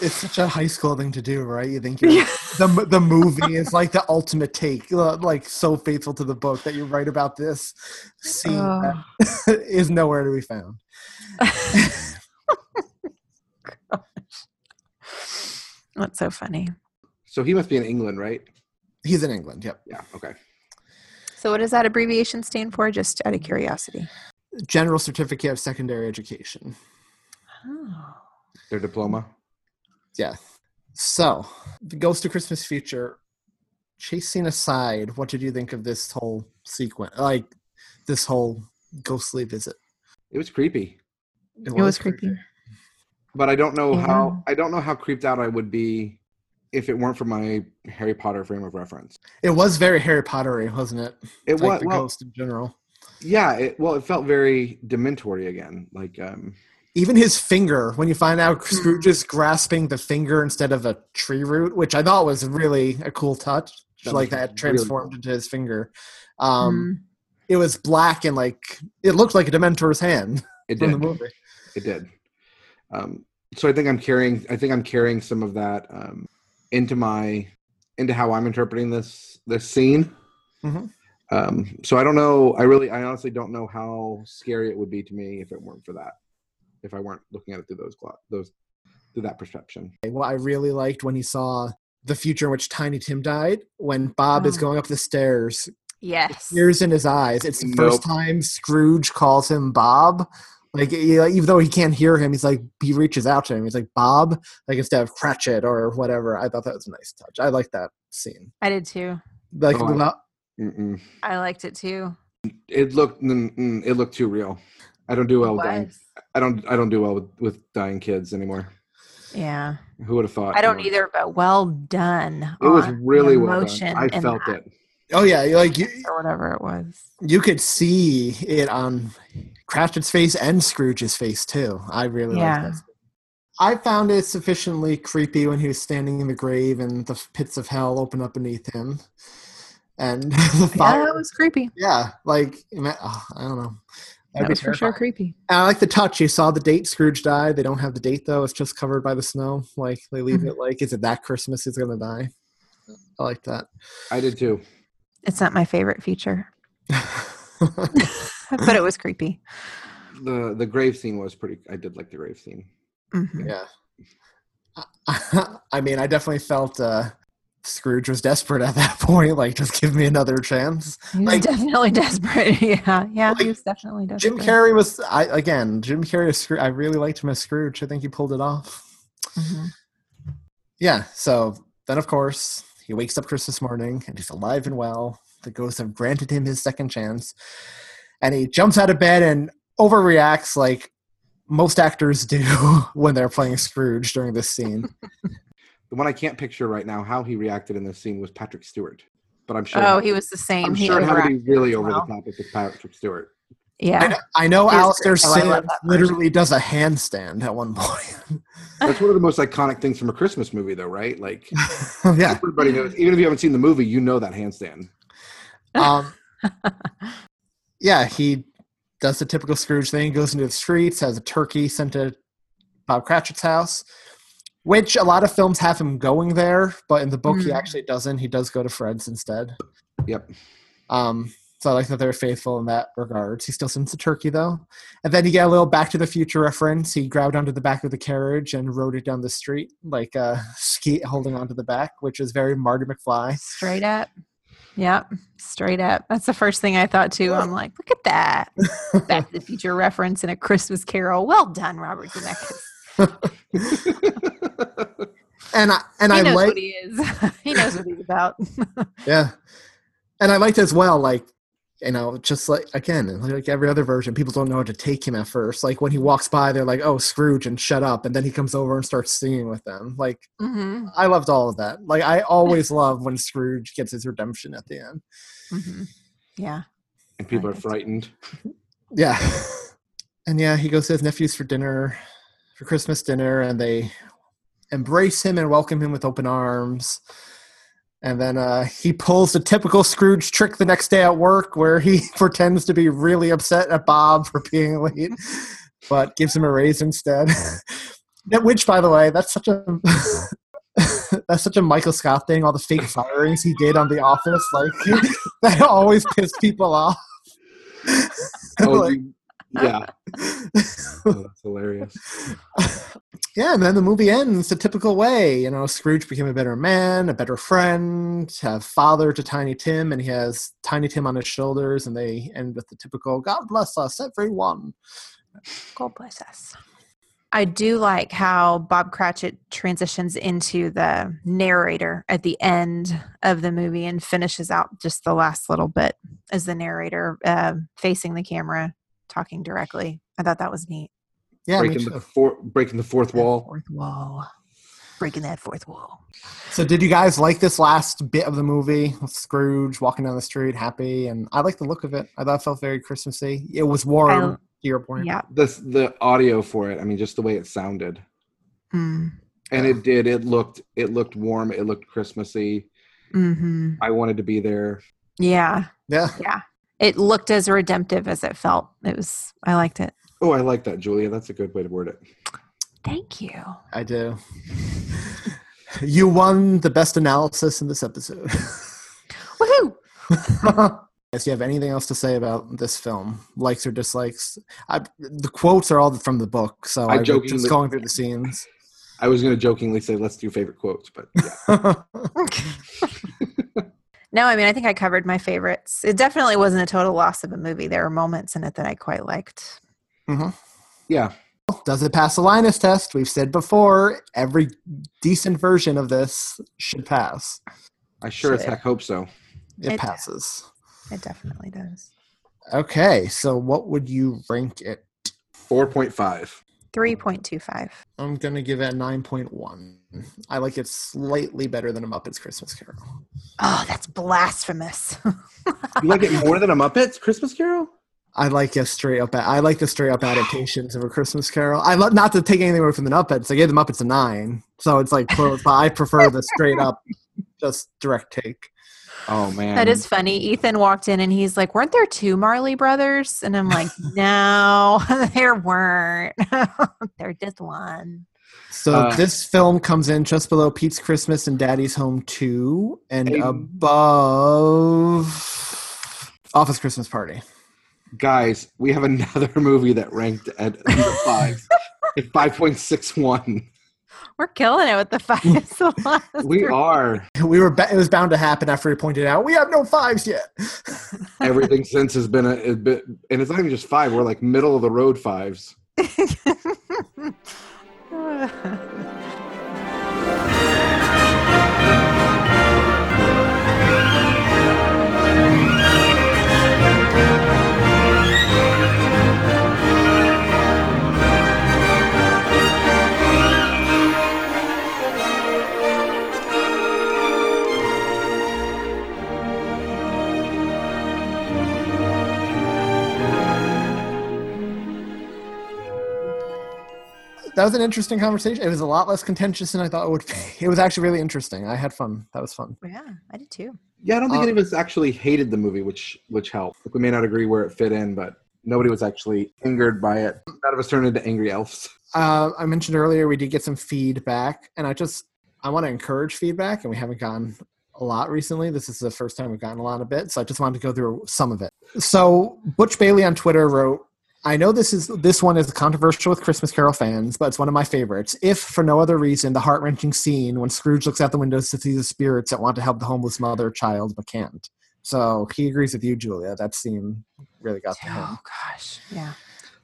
Speaker 1: It's such a high school thing to do, right? You think you're, the the movie is like the ultimate take, uh, like so faithful to the book that you write about this scene that is nowhere to be found.
Speaker 3: That's so funny.
Speaker 2: So he must be in England, right?
Speaker 1: He's in England. Yep.
Speaker 2: Yeah. Okay.
Speaker 3: So, what does that abbreviation stand for? Just out of curiosity.
Speaker 1: General Certificate of Secondary Education.
Speaker 3: Oh.
Speaker 2: Their diploma.
Speaker 1: Yeah. So, the Ghost of Christmas Future. Chasing aside, what did you think of this whole sequence? Like this whole ghostly visit?
Speaker 2: It was creepy,
Speaker 3: It was creepy.
Speaker 2: but I don't know
Speaker 3: Yeah.
Speaker 2: how. I don't know how creeped out I would be if it weren't for my Harry Potter frame of reference.
Speaker 1: It was very Harry Pottery, wasn't it?
Speaker 2: It
Speaker 1: like
Speaker 2: was
Speaker 1: the
Speaker 2: well,
Speaker 1: ghost in general.
Speaker 2: yeah. It, well, it felt very Dementory again. Like um,
Speaker 1: Even his finger, when you find out
Speaker 3: Hmm.
Speaker 1: Scrooge is grasping the finger instead of a tree root, which I thought was really a cool touch,
Speaker 2: That
Speaker 1: like
Speaker 2: was
Speaker 1: that
Speaker 2: really
Speaker 1: transformed
Speaker 2: cool.
Speaker 1: into his finger. Um,
Speaker 3: Mm.
Speaker 1: It was black and like it looked like a Dementor's hand
Speaker 2: it did.
Speaker 1: the movie.
Speaker 2: It did. Um, so I think I'm carrying. I think I'm carrying some of that um, into my into how I'm interpreting this this scene.
Speaker 1: Mhm.
Speaker 2: Um, so I don't know. I really, I honestly don't know how scary it would be to me if it weren't for that. If I weren't looking at it through those gla- those through that perception.
Speaker 1: Well, I really liked when he saw the future in which Tiny Tim died, when Bob is
Speaker 3: Oh.
Speaker 1: going up the stairs,
Speaker 3: Yes.
Speaker 1: tears in his eyes. It's the first time Scrooge calls him Bob. Like even though he can't hear him, he's like he reaches out to him. He's like Bob, like instead of Cratchit or whatever. I thought that was a nice touch. I like that scene.
Speaker 3: I did too.
Speaker 1: Like
Speaker 2: Oh, I-
Speaker 3: I liked it too.
Speaker 2: It looked mm, mm, it looked too real. I don't do well with dying. I don't I don't do well with, with dying kids anymore.
Speaker 3: Yeah.
Speaker 2: Who would have thought?
Speaker 3: I don't
Speaker 2: you know?
Speaker 3: either, but well done.
Speaker 2: It was
Speaker 3: on the
Speaker 2: really well done.
Speaker 3: emotion
Speaker 2: I felt
Speaker 3: that,
Speaker 2: it.
Speaker 1: Oh yeah, like you,
Speaker 3: Or whatever it was.
Speaker 1: you could see it on Cratchit's face and Scrooge's face too. I really
Speaker 3: Yeah.
Speaker 1: liked that. I found it sufficiently creepy when he was standing in the grave and the pits of hell open up beneath him, and the
Speaker 3: Yeah,
Speaker 1: fire.
Speaker 3: that was creepy.
Speaker 1: Yeah, like oh, I don't know. That'd
Speaker 3: That
Speaker 1: be
Speaker 3: was for sure creepy.
Speaker 1: And I like the touch. You saw the date Scrooge died. They don't have the date though. It's just covered by the snow. Like they leave
Speaker 3: Mhm.
Speaker 1: it like, is it that Christmas he's gonna die? I like that.
Speaker 2: I did too.
Speaker 3: It's not my favorite feature, but it was creepy.
Speaker 2: The the grave scene was pretty. I did like the grave scene.
Speaker 3: Mhm.
Speaker 1: yeah. I mean, I definitely felt uh, Scrooge was desperate at that point. Like, just give me another chance.
Speaker 3: He was
Speaker 1: Like-
Speaker 3: definitely desperate. yeah, yeah,
Speaker 1: Like,
Speaker 3: he was definitely desperate.
Speaker 1: Jim Carrey was, I again, Jim Carrey. as Scroo- I really liked him as Scrooge. I think he pulled it off.
Speaker 3: Mhm.
Speaker 1: Yeah. So then, of course, he wakes up Christmas morning and he's alive and well. The ghosts have granted him his second chance, and he jumps out of bed and overreacts like most actors do when they're playing Scrooge during this scene.
Speaker 2: The one I can't picture right now how he reacted in this scene was Patrick Stewart. But I'm sure.
Speaker 3: Oh, he was the same.
Speaker 2: I'm
Speaker 3: he
Speaker 2: sure it had to be really
Speaker 3: as
Speaker 2: over the top with Patrick Stewart.
Speaker 1: I
Speaker 3: Yeah,
Speaker 1: know, I know
Speaker 3: He is
Speaker 1: Alastair
Speaker 3: great. Oh,
Speaker 1: Sim literally does a handstand at one point.
Speaker 2: That's one of the most iconic things from a Christmas movie, though, right? Like
Speaker 1: yeah.
Speaker 2: everybody knows. Even if you haven't seen the movie, you know that handstand.
Speaker 1: Um, yeah, he does the typical Scrooge thing, goes into the streets, has a turkey sent to Bob Cratchit's house, which a lot of films have him going there, but in the book he
Speaker 3: Mm.
Speaker 1: actually doesn't. He does go to Fred's instead.
Speaker 2: Yep.
Speaker 1: Um, so I like that they're faithful in that regards. He still sends the turkey though, and then you get a little Back to the Future reference. He grabbed onto the back of the carriage and rode it down the street like uh, ski holding onto the back, which is very Marty McFly.
Speaker 3: straight up. Yep, straight up. That's the first thing I thought too. I'm like, look at that Back to the Future reference in a Christmas Carol. Well done, Robert Zemeckis.
Speaker 1: and I and
Speaker 3: he
Speaker 1: I
Speaker 3: knows
Speaker 1: like
Speaker 3: what he is. he knows what he's about.
Speaker 1: yeah, and I liked as well. Like you know, just like again, like every other version, people don't know how to take him at first. Like when he walks by, they're like, "Oh, Scrooge," and shut up, and then he comes over and starts singing with them. Like
Speaker 3: hmm
Speaker 1: I loved all of that. Like I always love when Scrooge gets his redemption at the end.
Speaker 3: hmm Yeah.
Speaker 2: And people are frightened.
Speaker 1: Yeah. And yeah, he goes to his nephews for dinner, for Christmas dinner, and they embrace him and welcome him with open arms. And then uh, he pulls the typical Scrooge trick the next day at work where he pretends to be really upset at Bob for being late, but gives him a raise instead. That- Which, by the way, that's such a. That's such a Michael Scott thing. All the fake firings he did on The Office, like that, always pissed people off.
Speaker 2: Oh,
Speaker 1: Like-
Speaker 2: you- yeah. Oh, that's hilarious.
Speaker 1: yeah, and then the movie ends the typical way. You know, Scrooge became a better man, a better friend, a father to Tiny Tim, and he has Tiny Tim on his shoulders, and they end with the typical "God bless us, everyone."
Speaker 3: God bless us. I do like how Bob Cratchit transitions into the narrator at the end of the movie and finishes out just the last little bit as the narrator uh, facing the camera, talking directly. I thought that was neat.
Speaker 1: Yeah,
Speaker 2: breaking the
Speaker 1: too.
Speaker 2: four, breaking the fourth wall.
Speaker 3: Fourth wall. Breaking that fourth wall.
Speaker 1: So, did you guys like this last bit of the movie? with Scrooge walking down the street, happy, and I like the look of it. I thought it felt very Christmassy. It was warm.
Speaker 3: I-
Speaker 1: to your point.
Speaker 3: Yeah.
Speaker 2: The the audio for it. I mean, just the way it sounded,
Speaker 3: Mm.
Speaker 2: and it did. It looked it looked warm. It looked Christmassy.
Speaker 3: hmm
Speaker 2: I wanted to be there.
Speaker 3: Yeah.
Speaker 1: Yeah.
Speaker 3: Yeah. It looked as redemptive as it felt. It was, I liked it.
Speaker 2: Oh, I like that, Julia. That's a good way to word it.
Speaker 3: Thank you.
Speaker 1: I do. you won the best analysis in this episode.
Speaker 3: Woohoo!
Speaker 1: If you have anything else to say about this film, likes or dislikes, I, the quotes are all from the book, so
Speaker 2: I
Speaker 1: I, was
Speaker 2: jokingly-
Speaker 1: just going through the scenes.
Speaker 2: I was going to jokingly say, let's do favorite quotes, but yeah.
Speaker 3: No, I mean, I think I covered my favorites. It definitely wasn't a total loss of a movie. There were moments in it that I quite liked. Mm-hmm.
Speaker 2: yeah.
Speaker 1: Does it pass the Linus test? We've said before, every decent version of this should pass.
Speaker 2: I sure as heck hope so.
Speaker 1: It,
Speaker 3: It-
Speaker 1: passes.
Speaker 3: It definitely does.
Speaker 1: Okay, so what would you rank it?
Speaker 2: 4.5.
Speaker 3: 3.25.
Speaker 1: I'm gonna give it a 9.1. I like it slightly better than a Muppets Christmas Carol.
Speaker 3: Oh, that's blasphemous.
Speaker 2: You like it more than a Muppets Christmas Carol?
Speaker 1: I like a straight up. I like the straight up adaptations of a Christmas Carol. I love not to take anything away from the Muppets. I gave the Muppets a nine, so it's like close. but I prefer the straight up, just direct take.
Speaker 2: Oh man,
Speaker 3: that is funny. Ethan walked in and he's like, Weren't there two Marley brothers? And I'm like, No, there weren't. They're just one.
Speaker 1: So
Speaker 2: Uh,
Speaker 1: this film comes in just below Pete's Christmas and Daddy's Home Two, and
Speaker 2: Hey.
Speaker 1: above Office Christmas Party.
Speaker 2: guys. We have another movie that ranked at number five, at 5.61.
Speaker 3: We're killing it with the fives. the last
Speaker 2: We
Speaker 3: three.
Speaker 2: are.
Speaker 1: We were. Ba- it was bound to happen after he pointed out we have no fives yet.
Speaker 2: Everything since has been a, a bit, and it's not even just five. We're like middle of the road fives.
Speaker 1: that was an interesting conversation. It was a lot less contentious than I thought it would be. It was actually really interesting. I had fun. That was fun.
Speaker 3: yeah, I did too.
Speaker 2: Yeah, I don't think
Speaker 1: Uh,
Speaker 2: any of us actually hated the movie, which which helped. Like, we may not agree where it fit in, but nobody was actually angered by it. None of us turned into angry elves.
Speaker 1: Uh, I mentioned earlier we did get some feedback, and I just I want to encourage feedback, and we haven't gotten a lot recently. This is the first time we've gotten a lot of it, so I just wanted to go through some of it. So Butch Bailey on Twitter wrote. I know this is this one is controversial with Christmas Carol fans, but it's one of my favorites. If for no other reason, the heart wrenching scene when Scrooge looks out the windows to see the spirits that want to help the homeless mother child but can't. So he agrees with you, Julia. That scene really got to him.
Speaker 3: Oh gosh. Yeah.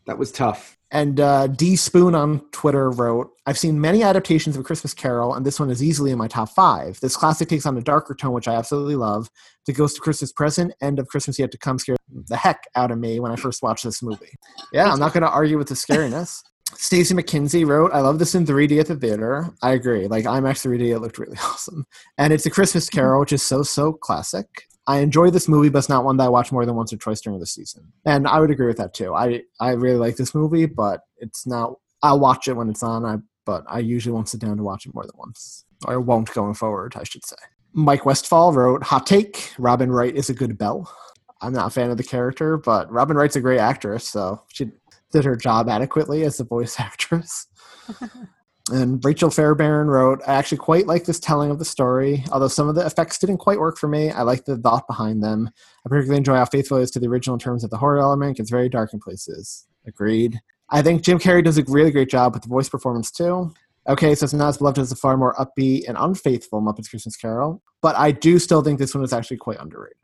Speaker 2: That was tough.
Speaker 1: And uh, D Spoon on Twitter wrote, I've seen many adaptations of A Christmas Carol, and this one is easily in my top five. This classic takes on a darker tone, which I absolutely love. The Ghost of Christmas Present, End of Christmas Yet to Come scared the heck out of me when I first watched this movie. Yeah, I'm not going to argue with the scariness. Stacey McKinsey wrote, I love this in 3D at the theater. I agree. Like IMAX 3D, it looked really awesome. And it's a Christmas Carol, which is so, so classic. I enjoy this movie, but it's not one that I watch more than once or twice during the season. And I would agree with that too. I, I really like this movie, but it's not, I'll watch it when it's on, I, but I usually won't sit down to watch it more than once. Or won't going forward, I should say. Mike Westfall wrote, Hot take Robin Wright is a good Belle. I'm not a fan of the character, but Robin Wright's a great actress, so she did her job adequately as a voice actress. and Rachel Fairbairn wrote, I actually quite like this telling of the story, although some of the effects didn't quite work for me. I like the thought behind them. I particularly enjoy how faithful it is to the original in terms of the horror element. It's very dark in places. Agreed. I think Jim Carrey does a really great job with the voice performance too. Okay, so it's not as beloved as the far more upbeat and unfaithful Muppets Christmas Carol, but I do still think this one is actually quite underrated.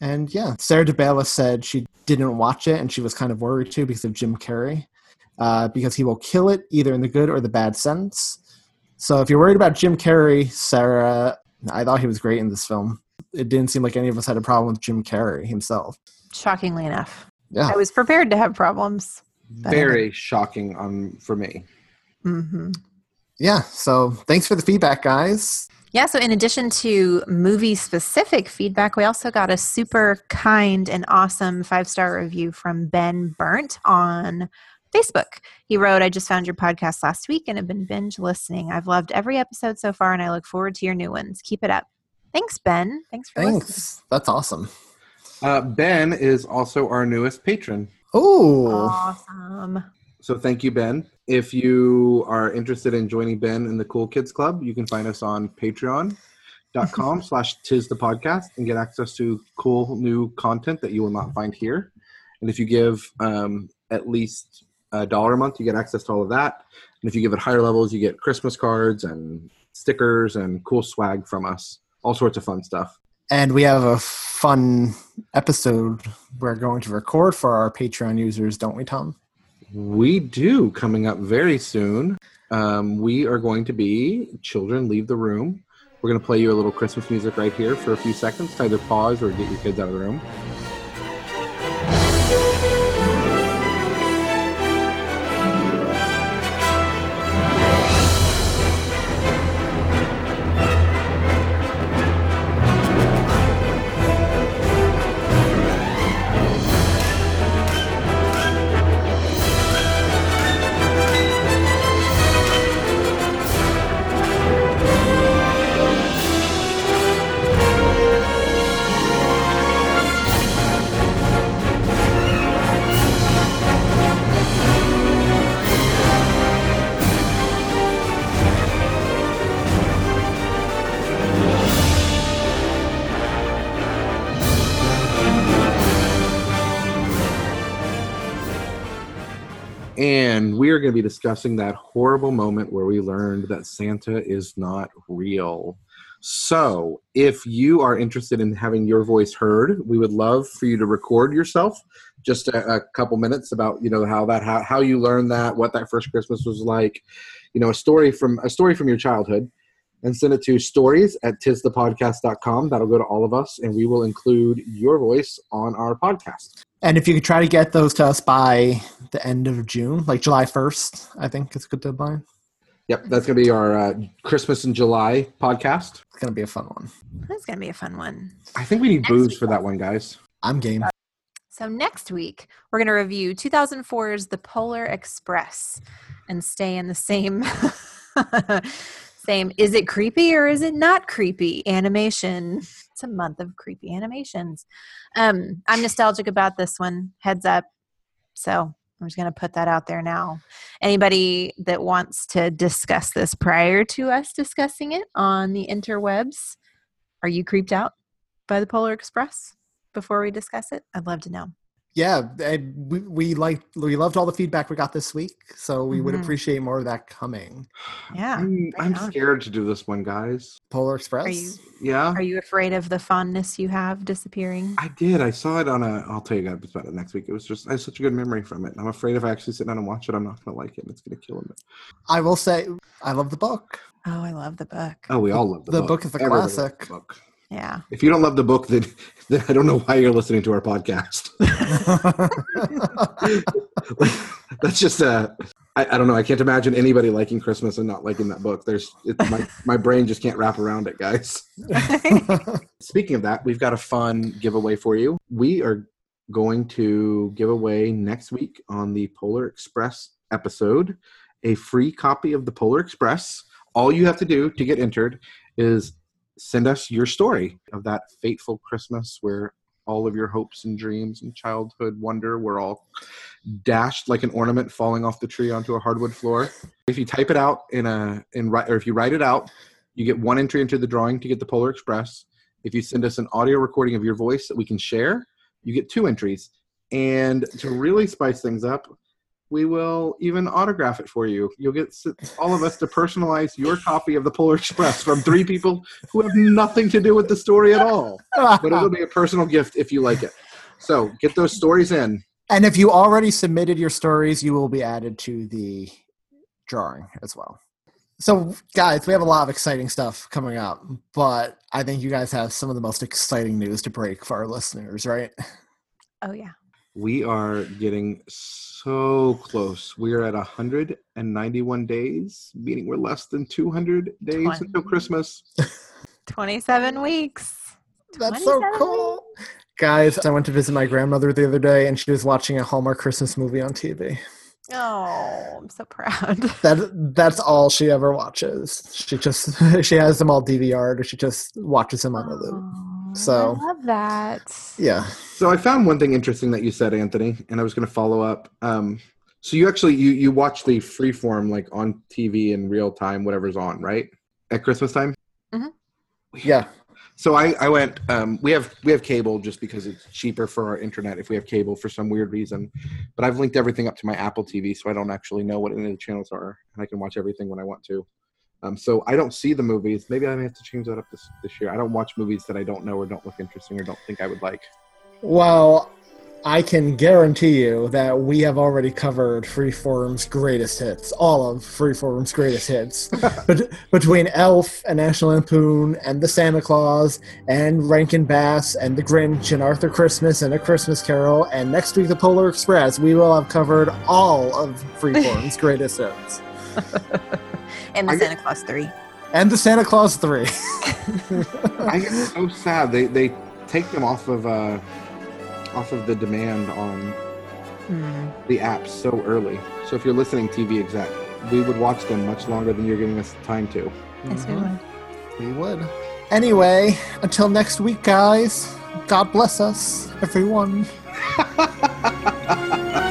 Speaker 1: And yeah, Sarah DeBella said she didn't watch it and she was kind of worried too because of Jim Carrey, uh, because he will kill it either in the good or the bad sense. So if you're worried about Jim Carrey, Sarah, I thought he was great in this film. It didn't seem like any of us had a problem with Jim Carrey himself.
Speaker 3: Shockingly enough.
Speaker 1: Yeah.
Speaker 3: I was prepared to have problems.
Speaker 2: Very shocking on for me.
Speaker 3: hmm
Speaker 1: Yeah, so thanks for the feedback, guys.
Speaker 3: Yeah, so in addition to movie specific feedback, we also got a super kind and awesome five star review from Ben Burnt on Facebook. He wrote, I just found your podcast last week and have been binge listening. I've loved every episode so far and I look forward to your new ones. Keep it up. Thanks, Ben. Thanks for listening.
Speaker 1: Thanks. That's awesome.
Speaker 2: Uh, ben is also our newest patron.
Speaker 1: Oh,
Speaker 3: Awesome.
Speaker 2: So thank you, Ben. If you are interested in joining Ben in the Cool Kids Club, you can find us on patreon.com slash tis the podcast and get access to cool new content that you will not find here. And if you give um, at least a dollar a month, you get access to all of that. And if you give it higher levels, you get Christmas cards and stickers and cool swag from us. All sorts of fun stuff.
Speaker 1: and we have a fun episode we're going to record for our Patreon users, don't we, Thom?
Speaker 2: We do coming up very soon. Um, we are going to be Children Leave the Room. We're going to play you a little Christmas music right here for a few seconds to either pause or get your kids out of the room. Discussing that horrible moment where we learned that Santa is not real. So, if you are interested in having your voice heard, we would love for you to record yourself just a, a couple minutes about you know how that how, how you learned that, what that first Christmas was like, you know, a story from a story from your childhood, and send it to stories at tisthepodcast.com. That'll go to all of us, and we will include your voice on our podcast.
Speaker 1: And if you could try to get those to us by the end of June, like July 1st, I think it's a good deadline.
Speaker 2: Yep, that's going to be our uh, Christmas in July podcast.
Speaker 1: It's going to be a fun one.
Speaker 3: That's going to be a fun one.
Speaker 2: I think we need booze for that one, guys.
Speaker 1: I'm game.
Speaker 3: So next week we're going to review 2004's The Polar Express and stay in the same same is it creepy or is it not creepy animation. It's a month of creepy animations. Um I'm nostalgic about this one. Heads up. So I'm just going to put that out there now. Anybody that wants to discuss this prior to us discussing it on the interwebs, are you creeped out by the Polar Express before we discuss it? I'd love to know.
Speaker 1: Yeah, and we, we liked we loved all the feedback we got this week, so we would
Speaker 3: Mhm.
Speaker 1: appreciate more of that coming.
Speaker 3: Yeah.
Speaker 2: I'm,
Speaker 3: right
Speaker 2: I'm scared to do this one, guys.
Speaker 1: Polar Express.
Speaker 3: Are you
Speaker 2: Yeah,
Speaker 3: are you afraid of the fondness you have disappearing?
Speaker 2: I did. I saw it on a. I'll tell you guys about it next week. It was just I have such a good memory from it. I'm afraid if I actually sit down and watch it, I'm not going to like it. and It's going to kill me.
Speaker 1: I will say, I love the book.
Speaker 3: Oh, I love the book.
Speaker 2: Oh, we all love the, book.
Speaker 1: The
Speaker 2: book.
Speaker 1: book is a
Speaker 2: Everybody
Speaker 1: classic.
Speaker 2: book.
Speaker 3: Yeah.
Speaker 2: If you don't love the book, then, then I don't know why you're listening to our podcast. That's just uh, I, I don't know. I can't imagine anybody liking Christmas and not liking that book. There's it, my my brain just can't wrap around it, guys. Speaking of that, we've got a fun giveaway for you. We are going to give away next week on the Polar Express episode a free copy of the Polar Express. All you have to do to get entered is send us your story of that fateful Christmas where all of your hopes and dreams and childhood wonder were all dashed like an ornament falling off the tree onto a hardwood floor. If you type it out in a in or if you write it out, you get one entry into the drawing to get the Polar Express. If you send us an audio recording of your voice that we can share, you get two entries. And to really spice things up, we will even autograph it for you. You'll get all of us to personalize your copy of the Polar Express from three people who have nothing to do with the story at all. But it'll be a personal gift if you like it. So get those stories in.
Speaker 1: and if you already submitted your stories, you will be added to the drawing as well. So, guys, we have a lot of exciting stuff coming up, but I think you guys have some of the most exciting news to break for our listeners, right?
Speaker 3: Oh yeah.
Speaker 2: We are getting so close. We are at 191 days, meaning we're less than 200 days
Speaker 3: Twenty.
Speaker 2: until Christmas.
Speaker 3: 27 weeks.
Speaker 1: That's so
Speaker 3: 27
Speaker 1: cool. Guys, I went to visit my grandmother the other day and she was watching a Hallmark Christmas movie on TV.
Speaker 3: Oh, I'm so proud.
Speaker 1: That that's all she ever watches. She just she has them all DVR'd or she just watches them on the loop.
Speaker 3: Oh.
Speaker 1: So-
Speaker 3: I love that.
Speaker 1: Yeah.
Speaker 2: So I found one thing interesting that you said, Anthony, and I was going to follow up. Um, so you actually you you watch the Freeform like on TV in real time, whatever's on, right? At Christmas time. Mm-hmm.
Speaker 1: Yeah.
Speaker 2: So I, I went. Um, we have we have cable just because it's cheaper for our internet if we have cable for some weird reason. But I've linked everything up to my Apple TV, so I don't actually know what any of the channels are, and I can watch everything when I want to. Um, so I don't see the movies. Maybe I may have to change that up this this year. I don't watch movies that I don't know or don't look interesting or don't think I would like.
Speaker 1: Well, I can guarantee you that we have already covered Freeform's greatest hits, all of Freeform's greatest hits, Bet- between Elf and National Lampoon and The Santa Claus and Rankin Bass and The Grinch and Arthur Christmas and A Christmas Carol and next week The Polar Express. We will have covered all of Freeform's greatest hits
Speaker 3: And the
Speaker 2: I get-
Speaker 3: Santa Claus 3.
Speaker 1: and The Santa Claus Three.
Speaker 2: I get so sad. They they take them off of uh off of the demand on
Speaker 3: Hmm.
Speaker 2: the app so early. So if you're listening TV exec, we would watch them much longer than you're giving us time to.
Speaker 3: Yes, we
Speaker 1: Mhm.
Speaker 3: would.
Speaker 1: We would. Anyway, until next week, guys. God bless us, everyone.